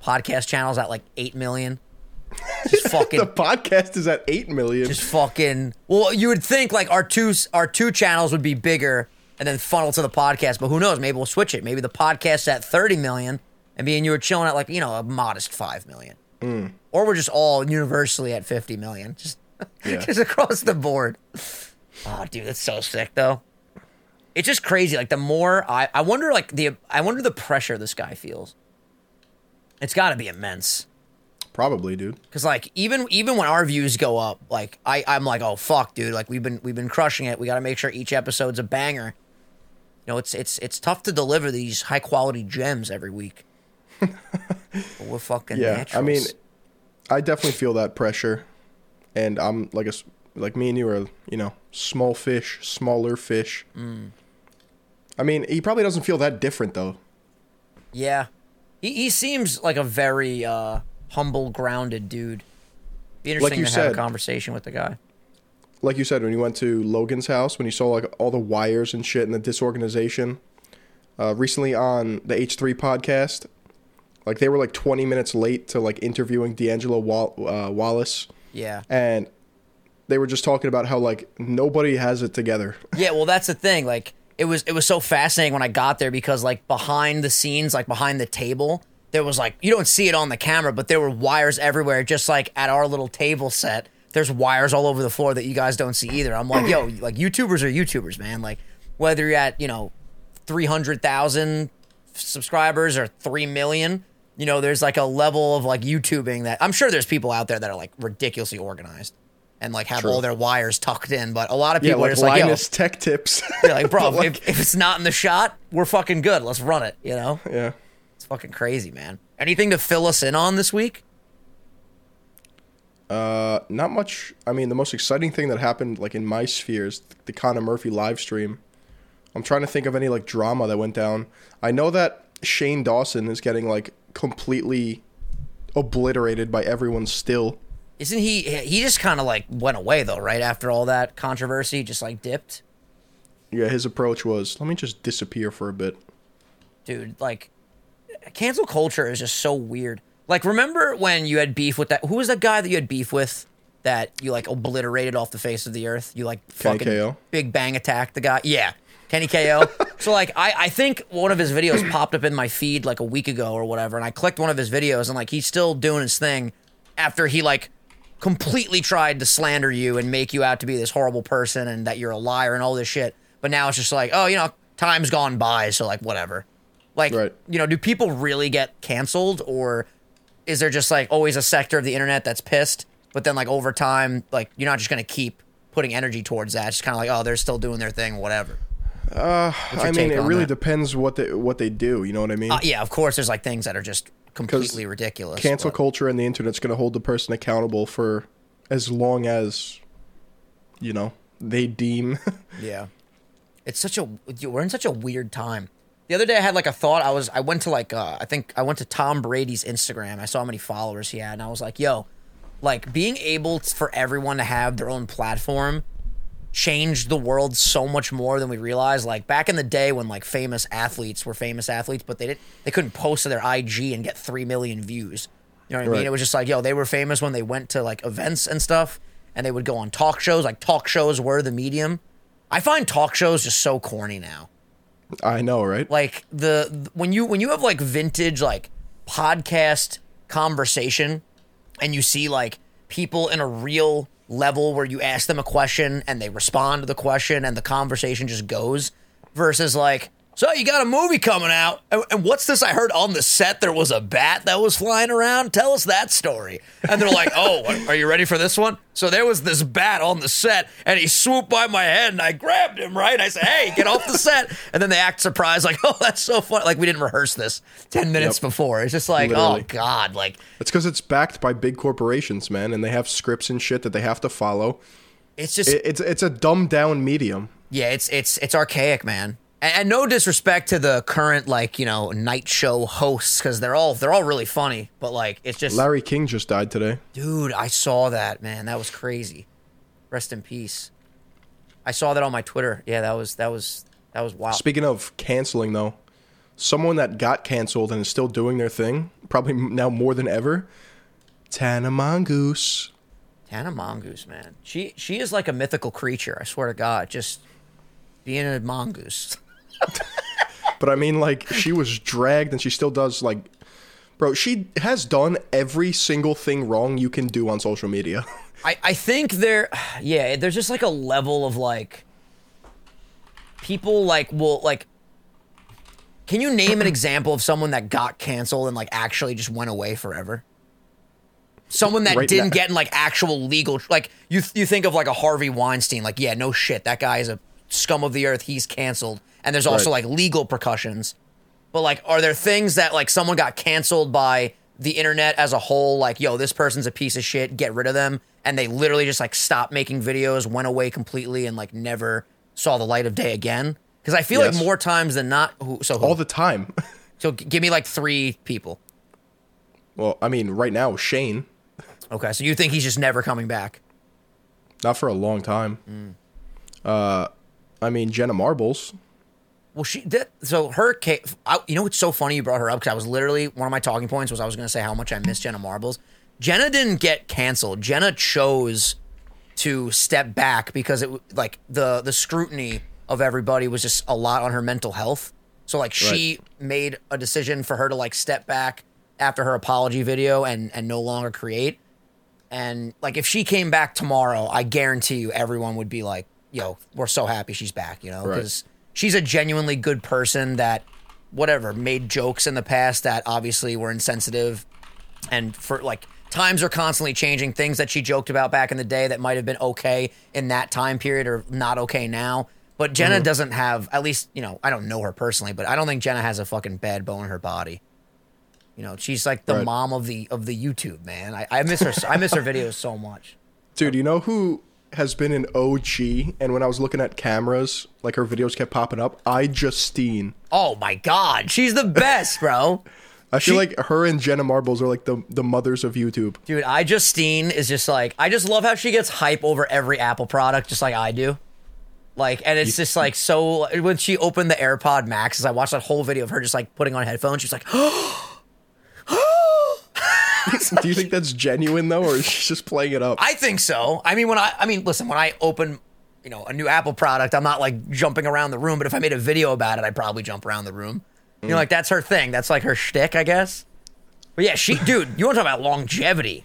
Podcast channels at like 8 million. Just fucking The podcast is at 8 million. just fucking well you would think like our two our two channels would be bigger and then funnel to the podcast but who knows maybe we'll switch it maybe the podcast's at 30 million and and you were chilling at like you know a modest 5 million mm. or we're just all universally at 50 million just Yeah. just across the board oh dude that's so sick though it's just crazy like the more i i wonder like the i wonder the pressure this guy feels it's got to be immense Probably, dude. Cause like even even when our views go up, like I I'm like oh fuck dude like we've been we've been crushing it. We got to make sure each episode's a banger. You know it's it's it's tough to deliver these high quality gems every week. we're fucking Yeah, naturals. I mean, I definitely feel that pressure, and I'm like a s- like me and you are you know small fish, smaller fish. Mm. I mean, he probably doesn't feel that different though. yeah, he he seems like a very uh, humble, grounded dude. Be interesting you to have a conversation with the guy. Like you said, when you went to Logan's house, when you saw like all the wires and shit and the disorganization. Uh, recently on the H3 podcast, like they were like 20 minutes late to like interviewing D'Angelo Wall- uh, Wallace, Yeah. and they were just talking about how like nobody has it together. Yeah, well, that's the thing. Like, it was it was so fascinating when I got there because like behind the scenes, like behind the table, there was like you don't see it on the camera, but there were wires everywhere. Just like at our little table set, there's wires all over the floor that you guys don't see either. I'm like, yo, like YouTubers are YouTubers, man. Like whether you're at you know three hundred thousand subscribers or three million. You know, there's like a level of like YouTubing that I'm sure there's people out there that are like ridiculously organized and like have True. all their wires tucked in. But a lot of Yeah, people are like just like, yo, Linus Tech Tips. you're like, bro, like, if, if it's not in the shot, we're fucking good. Let's run it. You know, yeah. it's fucking crazy, man. Anything to fill us in on this week? Uh, not much. I mean, the most exciting thing that happened, like in my sphere, is the Conor Murphy live stream. I'm trying to think of any like drama that went down. I know that Shane Dawson is getting like completely obliterated by everyone still. Isn't he? He just kind of like went away though, right after all that controversy, just like dipped. Yeah, his approach was, let me just disappear for a bit. Dude, like, cancel culture is just so weird. Like, remember when you had beef with that? Who was that guy that you had beef with? That you like obliterated off the face of the earth. You like fucking KO? big bang attack the guy. Yeah, Kenny KO. so like, I I think one of his videos popped up in my feed like a week ago or whatever, and I clicked one of his videos, and like he's still doing his thing after he like completely tried to slander you and make you out to be this horrible person and that you're a liar and all this shit. But now it's just like, oh, you know, time's gone by, so like whatever. Like, Right. you know, do people really get canceled or is there just like always a sector of the internet that's pissed? But then like over time, like you're not just gonna keep putting energy towards that. It's kind of like, oh, they're still doing their thing, whatever. I mean, it really that? depends what they what they do. You know what I mean? Uh, yeah, of course, there's like things that are just completely ridiculous. Cancel but- culture and the internet's going to hold the person accountable for as long as you know they deem. Yeah. It's such a we're in such a weird time. The other day I had like a thought. I was I went to like uh, I think I went to Tom Brady's Instagram. I saw how many followers he had, and I was like, "Yo, like being able t- for everyone to have their own platform changed the world so much more than we realized. Like back in the day when like famous athletes were famous athletes, but they didn't they couldn't post to their IG and get three million views. You know what I mean? It was just like, yo, they were famous when they went to like events and stuff, and they would go on talk shows. Like talk shows were the medium. I find talk shows just so corny now. I know, right? Like the when you when you have like vintage like podcast conversation and you see like people in a real level where you ask them a question and they respond to the question and the conversation just goes versus like So you got a movie coming out, and, and what's this? I heard on the set there was a bat that was flying around. Tell us that story. And they're like, "Oh, are you ready for this one?" So there was this bat on the set, and he swooped by my head, and I grabbed him. Right, I said, "Hey, get off the set!" And then they act surprised, like, "Oh, that's so funny!" Like we didn't rehearse this ten minutes Yep. before. It's just like, Literally. oh god, like It's because it's backed by big corporations, man, and they have scripts and shit that they have to follow. it's just It, it's it's a dumbed down medium. Yeah, it's it's it's archaic, man. And, and no disrespect to the current like you know night show hosts because they're all they're all really funny, but like it's just Larry King just died today. dude. I saw that man. That was crazy. Rest in peace. I saw that on my Twitter. Yeah, that was that was that was wild. Speaking of canceling, though, someone that got canceled and is still doing their thing, probably now more than ever, Tana Mongoose. Tana Mongoose, man. She she is like a mythical creature. I swear to God, just being a mongoose. But I mean, like, she was dragged and she still does, like, bro, she has done every single thing wrong you can do on social media. I, I think there yeah there's just like a level of like people like will like can you name an example of someone that got canceled and like actually just went away forever someone that Right didn't now- get in like actual legal like you you think of like a Harvey Weinstein like yeah no shit that guy is a scum of the earth he's canceled and there's also Right. like legal precautions but like, are there things that like someone got canceled by the internet as a whole? Like, yo, this person's a piece of shit. Get rid of them, and they literally just like stopped making videos, went away completely, and like never saw the light of day again. Because I feel Yes. like more times than not. Who, so who? All the time. so g- give me like three people. well, I mean, right now, Shane, Okay, so you think he's just never coming back? not for a long time. Mm. Uh, I mean, Jenna Marbles. Well, she did. So her case, I, you know what's so funny you brought her up because I was literally one of my talking points was I was going to say how much I miss Jenna Marbles. Jenna didn't get canceled. Jenna chose to step back because it like the the scrutiny of everybody was just a lot on her mental health. So like she made a decision for her to like step back after her apology video and and no longer create. And like if she came back tomorrow, I guarantee you everyone would be like, "Yo, we're so happy she's back," you know, Right. She's a genuinely good person that whatever made jokes in the past that obviously were insensitive. And for like times are constantly changing. Things that she joked about back in the day that might have been okay in that time period or not okay now. But jenna mm-hmm. doesn't have at least you know i don't know her personally but i don't think jenna has a fucking bad bone in her body. You know she's like the Right. mom of the of the youtube man. I, I miss her i miss her videos so much. Dude, you know who has been an OG? And when I was looking at cameras, like her videos kept popping up. iJustine. oh my god she's the best bro I feel She- like her and Jenna Marbles are like the the mothers of YouTube. Dude, iJustine is just like I just love how she gets hype over every Apple product, just like I do. Like, and it's just like so. When she opened the AirPod Maxes, I watched that whole video of her just like putting on headphones. She's like, oh, Do you think that's genuine though, or is she just playing it up? I think so. I mean, when I, I mean, listen, when I open, you know, a new Apple product, I'm not like jumping around the room. But if I made a video about it, I'd probably jump around the room. You know, like that's her thing. That's like her shtick, I guess. But yeah, she, dude, you want to talk about longevity?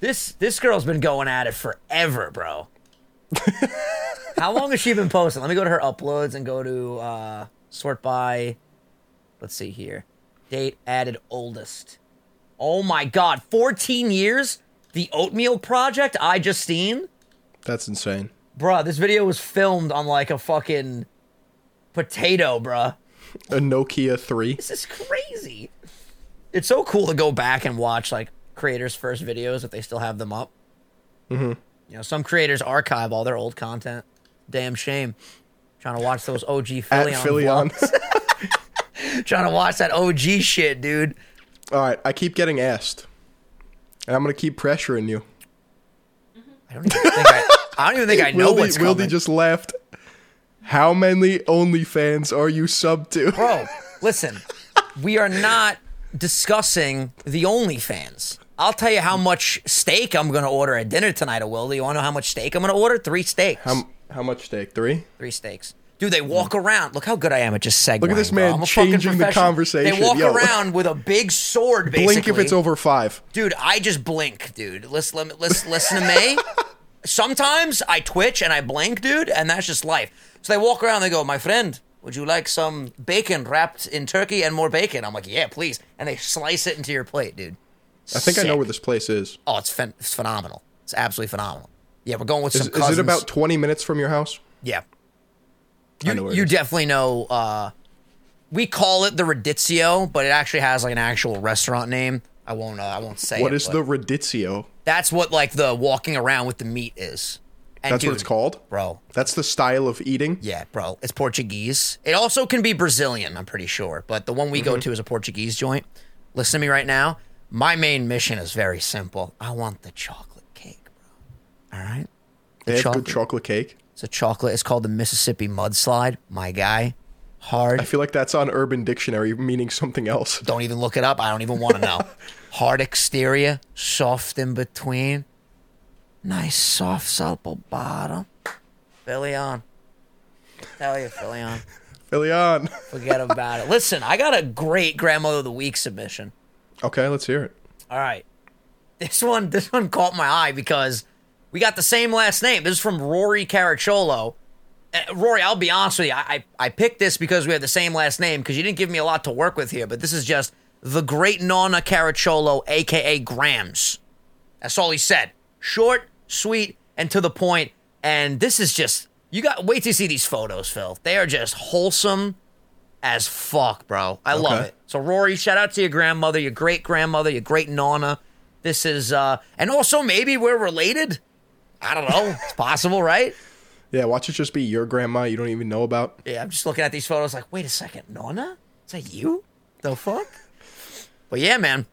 This this girl's been going at it forever, bro. How long has she been posting? Let me go to her uploads and go to uh, sort by. Let's see here. Date added oldest. Oh my god, 14 years? The Oatmeal Project, iJustine? That's insane. Bruh, this video was filmed on like a fucking potato, bruh. A Nokia three. This is crazy. It's so cool to go back and watch like creators' first videos if they still have them up. Mm-hmm. You know, some creators archive all their old content. Damn shame. Trying to watch those OG At Philion. Philion. Trying to watch that OG shit, dude. All right, I keep getting asked, and I'm gonna keep pressuring you. I don't even think I, I don't even think I know Wildy, what's Wildy coming. just laughed. How many OnlyFans are you sub to? Bro, listen, we are not discussing the OnlyFans. I'll tell you how much steak I'm going to order at dinner tonight, Will. Do you want to know how much steak I'm going to order? Three steaks. How, how much steak? Three? Three steaks. Dude, they walk around. Look how good I am at just segueing. Look at this bro. man I'm changing the conversation. They walk Yo. around with a big sword, basically. Blink if it's over five. Dude, I just blink, dude. Listen, listen, listen to me. Sometimes I twitch and I blink, dude, and that's just life. So they walk around, they go, "My friend, Would you like some bacon wrapped in turkey and more bacon? I'm like, yeah, please. And they slice it into your plate, dude. I think I know where this place is. Oh, it's, phen- it's phenomenal. It's absolutely phenomenal. Yeah, we're going with Is, some is it about 20 minutes from your house? Yeah. You, know you definitely know. Uh, we call it the Rodizio, but it actually has like an actual restaurant name. I won't. Uh, I won't say. What it, is the rodizio? That's what like the walking around with the meat is. And That's what it's called? bro. That's the style of eating? Yeah, bro. It's Portuguese. It also can be Brazilian. I'm pretty sure, but the one we Mm-hmm. go to is a Portuguese joint. Listen to me right now. My main mission is very simple. I want the chocolate cake, bro. All right. The They have chocolate- good chocolate cake. It's a chocolate. It's called the Mississippi Mudslide. My guy, hard. I feel like that's on Urban Dictionary meaning something else. Don't even look it up. I don't even want to know. Hard exterior, soft in between, nice soft supple bottom. Philly on. Tell you, Philly on. Philly on. Forget about it. Listen, I got a great grandmother of the week submission. Okay, let's hear it. All right, this one, this one caught my eye because we got the same last name. This is from Rory Caracciolo. Uh, Rory, I'll be honest with you. I, I I picked this because we have the same last name because you didn't give me a lot to work with here. But this is just the great Nonna Caracciolo, aka Grams. That's all he said. Short, sweet, and to the point. And this is just you got wait to see these photos, Phil. They are just wholesome as fuck, bro. I love it. So Rory, shout out to your grandmother, your great grandmother, your great nonna. This is uh and also maybe we're related. I don't know. It's possible, right? Yeah, watch it just be your grandma you don't even know about. Yeah, I'm just looking at these photos like, wait a second, Nona? Is that you? The fuck? But yeah, man.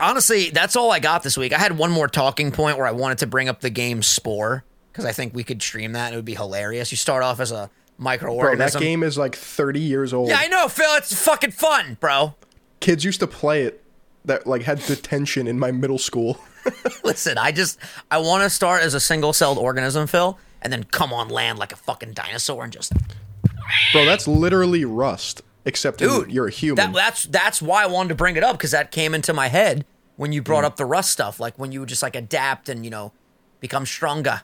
Honestly, that's all I got this week. I had one more talking point where I wanted to bring up the game Spore because I think we could stream that and it would be hilarious. You start off as a Bro, microorganism. that game is like 30 years old. Yeah, I know, Phil. It's fucking fun, bro. Kids used to play it that like had detention in my middle school. Listen, I just I want to start as a single-celled organism, Phil, and then come on land like a fucking dinosaur and just Bro, that's literally Rust, except dude, you're a human. That, that's that's why I wanted to bring it up because that came into my head when you brought up the rust stuff, like when you would just like adapt and you know become stronger.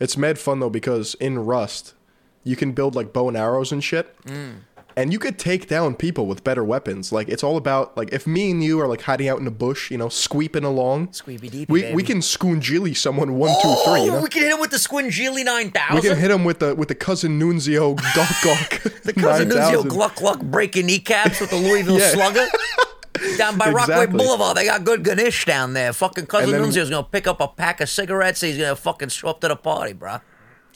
It's mad fun though because in Rust, you can build like bow and arrows and shit. Mm. And you could take down people with better weapons. Like it's all about like if me and you are like hiding out in a bush, you know, squeeping along. Squeepy deepy, We baby. we can scoongilly someone one two three. You Oh, know? we can hit him with the Squingili nine thousand. We can hit him with the with the cousin Nunzio Gawk Gawk. the cousin Nunzio 9000. Gluck Gluck breaking kneecaps with the Louisville Yeah. Slugger. Down by Rockaway Exactly. Boulevard, they got good Ganesh down there. Fucking cousin Nunzio's gonna pick up a pack of cigarettes. He's gonna fucking show up to the party, bro.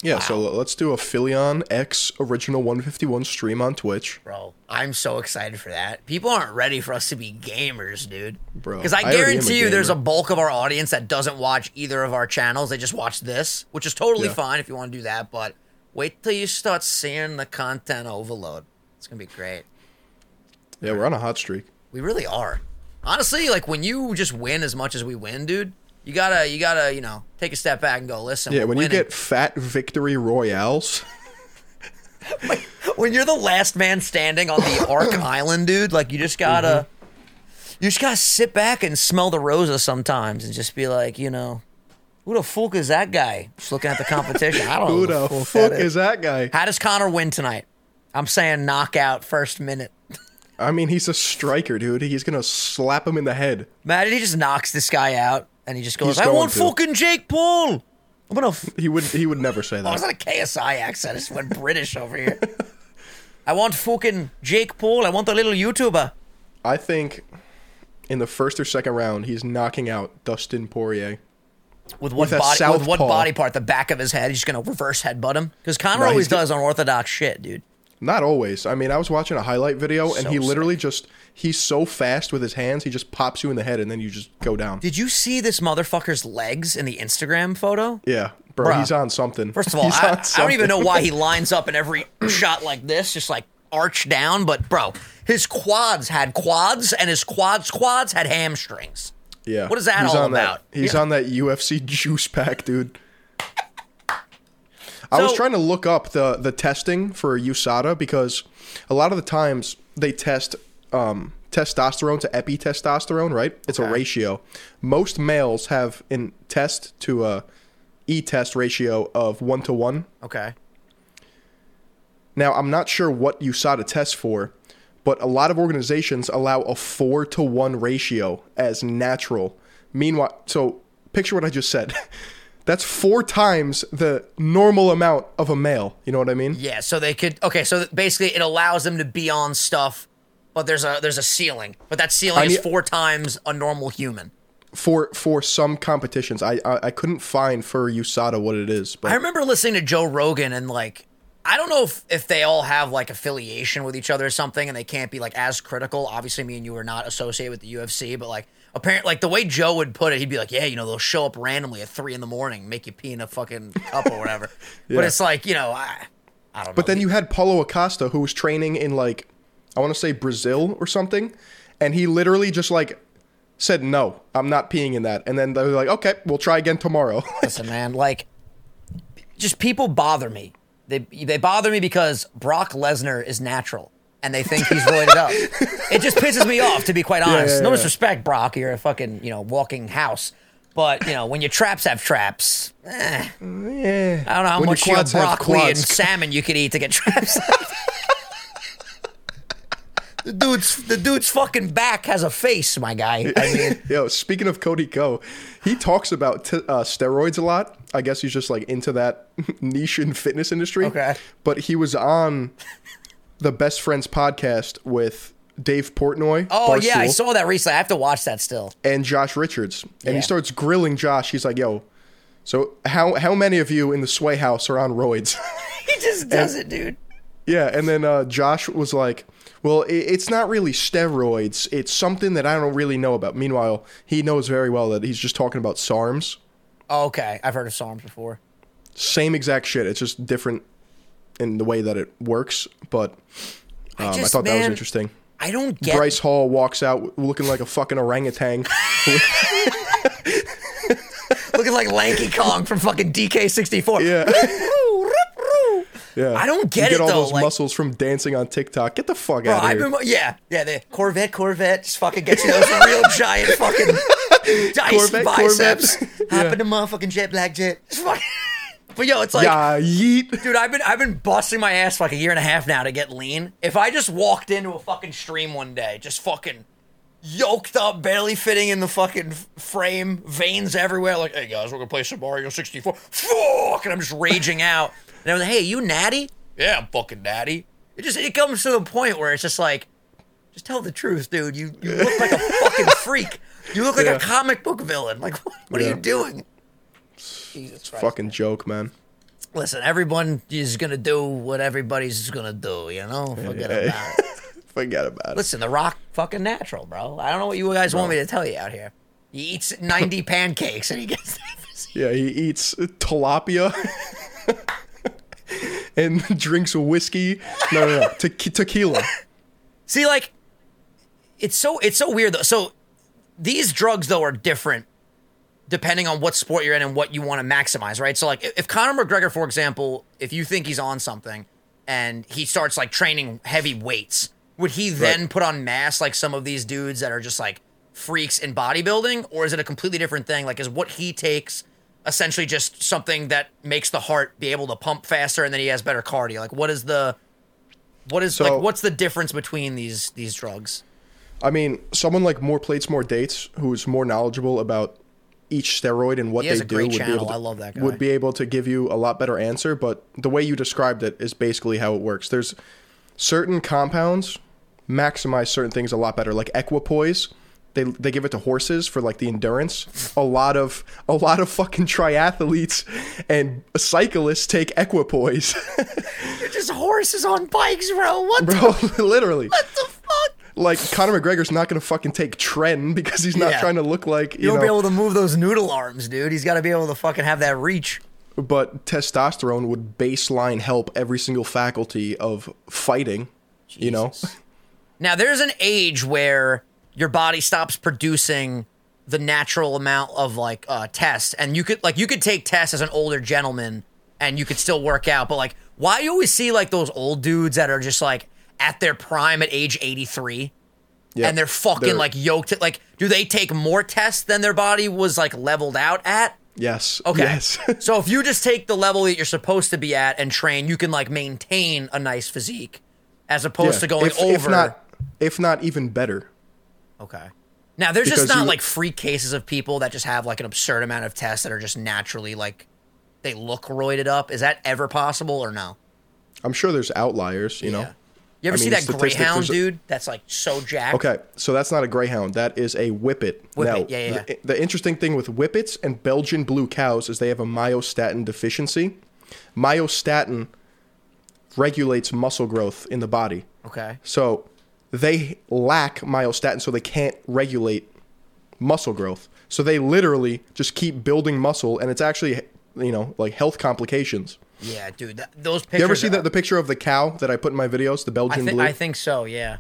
Yeah, so let's do a Philion X original 151 stream on Twitch. Bro, I'm so excited for that. People aren't ready for us to be gamers, dude. Bro, because I, I already am a guarantee you, there's a bulk of our audience that doesn't watch either of our channels. They just watch this, which is totally Yeah. fine if you want to do that. But wait till you start seeing the content overload. It's gonna be great. Yeah, we're on a hot streak. We really are. Honestly, like when you just win as much as we win, dude, you gotta, you gotta, you know, take a step back and go listen. Yeah, when you get fat victory royales, when you're the last man standing on the Ark Island, dude, like you just gotta, Mm-hmm. you just gotta sit back and smell the roses sometimes, and just be like, you know, who the fuck is that guy? Just looking at the competition. I don't who know. Who the Who fuck that is that guy? How does Connor win tonight? I'm saying knockout first minute. I mean, he's a striker, dude. He's gonna slap him in the head. Imagine he just knocks this guy out, and he just goes, He's "I want to. fucking Jake Paul." I'm gonna. F- He would he would never say oh, that. that a KSI accent? I just went British over here. I want fucking Jake Paul. I want the little YouTuber. I think in the first or second round, he's knocking out Dustin Poirier. With what With body? With what body part? The back of his head. He's just gonna reverse headbutt him because Connor No, always does unorthodox shit, dude. Not always. I mean, I was watching a highlight video, and So he literally just he's so fast with his hands, he just pops you in the head, and then you just go down. Did you see this motherfucker's legs in the Instagram photo? Yeah, bro, Bruh. he's on something. First of all, I, I don't even know why he lines up in every shot like this, just like arch down. But bro, his quads had quads, and his quads quads had hamstrings. Yeah. What is that He's all on that- about? he's Yeah. on that UFC juice pack, dude. I was trying to look up the the testing for USADA because a lot of the times they test um, testosterone to epitestosterone, right? It's a ratio. Most males have in test to a e test ratio of one to one. Okay. Now, I'm not sure what USADA tests for, but a lot of organizations allow a four to one ratio as natural. Meanwhile, so picture what I just said. That's four times the normal amount of a male. You know what I mean? Yeah, so they could okay, so basically it allows them to be on stuff, but there's a there's a ceiling. But that ceiling I is need- four times a normal human. For for some competitions, I I, I couldn't find for USADA what it is, but I remember listening to Joe Rogan and like I don't know if, if they all have like affiliation with each other or something and they can't be like as critical. Obviously me and you are not associated with the UFC, but like apparently like the way Joe would put it, he'd be like, Yeah, you know, they'll show up randomly at three in the morning, make you pee in a fucking cup or whatever. But it's like, you know, I I don't know. But then you had Paulo Acosta who was training in like I want to say Brazil or something, and he literally just like said no, I'm not peeing in that. And then they're like, okay, we'll try again tomorrow. Listen, man, like, just people bother me. They they bother me because Brock Lesnar is natural, and they think he's roided up. It just pisses me off, to be quite honest. yeah, no yeah. disrespect, Brock. You're a fucking you know walking house. But you know when your traps have traps, eh, yeah. I don't know how When much you have broccoli and salmon you could eat to get traps. the dude's the dude's fucking back has a face, my guy. I mean, Yo, speaking of Cody Ko, he talks about t- uh, steroids a lot. I guess he's just like into that niche in fitness industry. Okay. But he was on the Best Friends podcast with Dave Portnoy. oh yeah, I saw that recently. I have to watch that still. and Josh Richards, and Yeah. he starts grilling Josh. He's like, "Yo, so how how many of you in the Sway House are on roids?" He just does it, dude. yeah, and then uh, Josh was like, "Well, i it's not really steroids. It's something that I don't really know about." Meanwhile, he knows very well that he's just talking about SARMs. Oh, okay, I've heard of SARMs before. Same exact shit. It's just different in the way that it works. But um, I, just, thought that was interesting. I don't get. Bryce Hall walks out looking like a fucking orangutan. looking like Lanky Kong from fucking DK64. Yeah. Yeah. I don't get you it, get all though, those like- muscles from dancing on TikTok. Get the fuck Bro, out of I've here. been, yeah, yeah, the Corvette, Corvette, just fucking get you those real giant fucking dice Corvette, biceps. Corvette. Hop Yeah. in the motherfucking jet black jet. But yo, it's like, yeah, yeet. dude, I've been I've been busting my ass for like a year and a half now to get lean. If I just walked into a fucking stream one day, just fucking yoked up, barely fitting in the fucking frame, veins everywhere, like, hey guys, we're gonna play some Mario 64. Fuck, and I'm just raging out. And I'm like, hey, you natty? Yeah, I'm fucking natty. It just it comes to the point where it's just like, just tell the truth, dude. You you look like a fucking freak. You look like Yeah. a comic book villain. Like, what, what are you doing? Jesus Christ. Fucking joke, man. Listen, everyone is gonna do what everybody's gonna do, you know? Forget Yeah. about it. Forget about it. Listen, The Rock fucking natural, bro. I don't know what you guys want me to tell you out here. He eats 90 pancakes and he gets Yeah, he eats tilapia and drinks whiskey. No, no, no. Te- tequila. See, like, it's so it's so weird though. So these drugs though are different depending on what sport you're in and what you want to maximize, right? So like if Conor McGregor, for example, if you think he's on something and he starts like training heavy weights, would he then Right. put on mass like some of these dudes that are just like freaks in bodybuilding? Or is it a completely different thing? Like is what he takes essentially just something that makes the heart be able to pump faster and then he has better cardio? Like what is the what is So- like what's the difference between these these drugs? I mean, someone like More Plates, More Dates, who's more knowledgeable about each steroid and what He they do, would be able to, I love that guy. would be able to give you a lot better answer. But the way you described it is basically how it works. There's certain compounds maximize certain things a lot better, like equipoise. They, they give it to horses for like the endurance. A lot of a lot of fucking triathletes and cyclists take equipoise, They're just horses on bikes, bro. What the, bro. literally, what the? Like Conor McGregor's not gonna fucking take tren because he's not Yeah. trying to look like you, won't know. be able to move those noodle arms, dude. He's got to be able to fucking have that reach. but testosterone would baseline help every single faculty of fighting. You know, Now, there's an age where your body stops producing the natural amount of like uh, test, and you could like you could take tests as an older gentleman, and you could still work out. But like, why you always see like those old dudes that are just like at their prime at age 83? Yeah. and they're fucking They're- like yoked. Like, do they take more tests than their body was like leveled out at? Yes. Okay. Yes. so if you just take the level that you're supposed to be at and train, you can like maintain a nice physique as opposed Yeah. to going if, over. If not, if not even better. okay. Now there's just not you- like freak cases of people that just have like an absurd amount of tests that are just naturally like they look roided up. Is that ever possible or no? I'm sure there's outliers, you know. You ever I see that greyhound a- dude that's like so jacked? Okay, so that's not a greyhound. That is a whippet. Whippet, Now, yeah, yeah, The, the interesting thing with whippets and Belgian blue cows is they have a myostatin deficiency. Myostatin regulates muscle growth in the body. Okay. So they lack myostatin, so they can't regulate muscle growth. So they literally just keep building muscle, and it's actually, you know, like health complications. Yeah, dude. That, those pictures. You ever see are- the, the picture of the cow that I put in my videos, the I Belgian think blue? I think so. Yeah.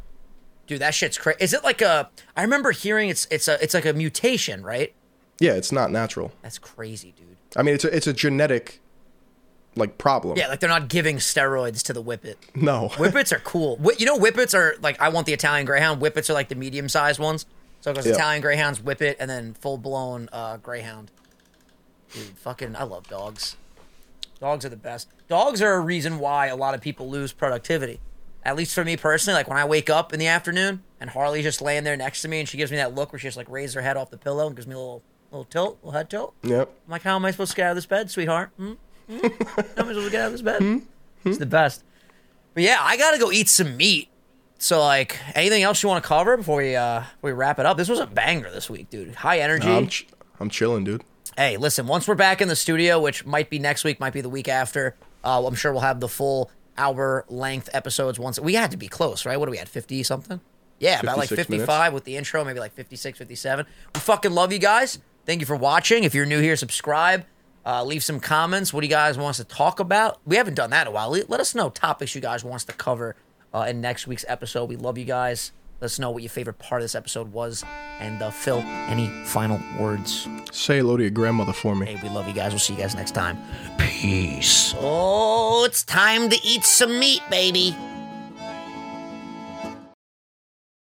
Dude, that shit's crazy. Is it like a? I remember hearing it's it's a it's like a mutation, right? yeah, it's not natural. That's crazy, dude. I mean, it's a, it's a genetic like problem. Yeah, like they're not giving steroids to the whippet. No. Whippets are cool. You know, whippets are like I want the Italian Greyhound. Whippets are like the medium sized ones. So it goes Yeah. Italian Greyhounds, Whippet, and then full blown uh, Greyhound. Dude, fucking, I love dogs. Dogs are the best. Dogs are a reason why a lot of people lose productivity. At least for me personally, like when I wake up in the afternoon and Harley's just laying there next to me and she gives me that look where she just like raises her head off the pillow and gives me a little little tilt, a little head tilt. Yep. I'm like, how am I supposed to get out of this bed, sweetheart? Hmm? Hmm? How am I supposed to get out of this bed? Hmm? It's the best. But yeah, I gotta go eat some meat. So like, anything else you want to cover before we uh before we wrap it up? This was a banger this week, dude. High energy. I'm ch- I'm chilling, dude. Hey, listen, once we're back in the studio, which might be next week, might be the week after, uh, I'm sure we'll have the full hour length episodes once. We had to be close, right? What do we had? 50 something? Yeah, about like 55 minutes. with the intro, maybe like 56, 57. We fucking love you guys. Thank you for watching. If you're new here, subscribe. Uh, leave some comments. What do you guys want us to talk about? We haven't done that in a while. Let us know topics you guys want us to cover uh, in next week's episode. We love you guys. Let us know what your favorite part of this episode was. And uh, Phil, any final words? Say hello to your grandmother for me. Hey, we love you guys. We'll see you guys next time. Peace. Oh, it's time to eat some meat, baby.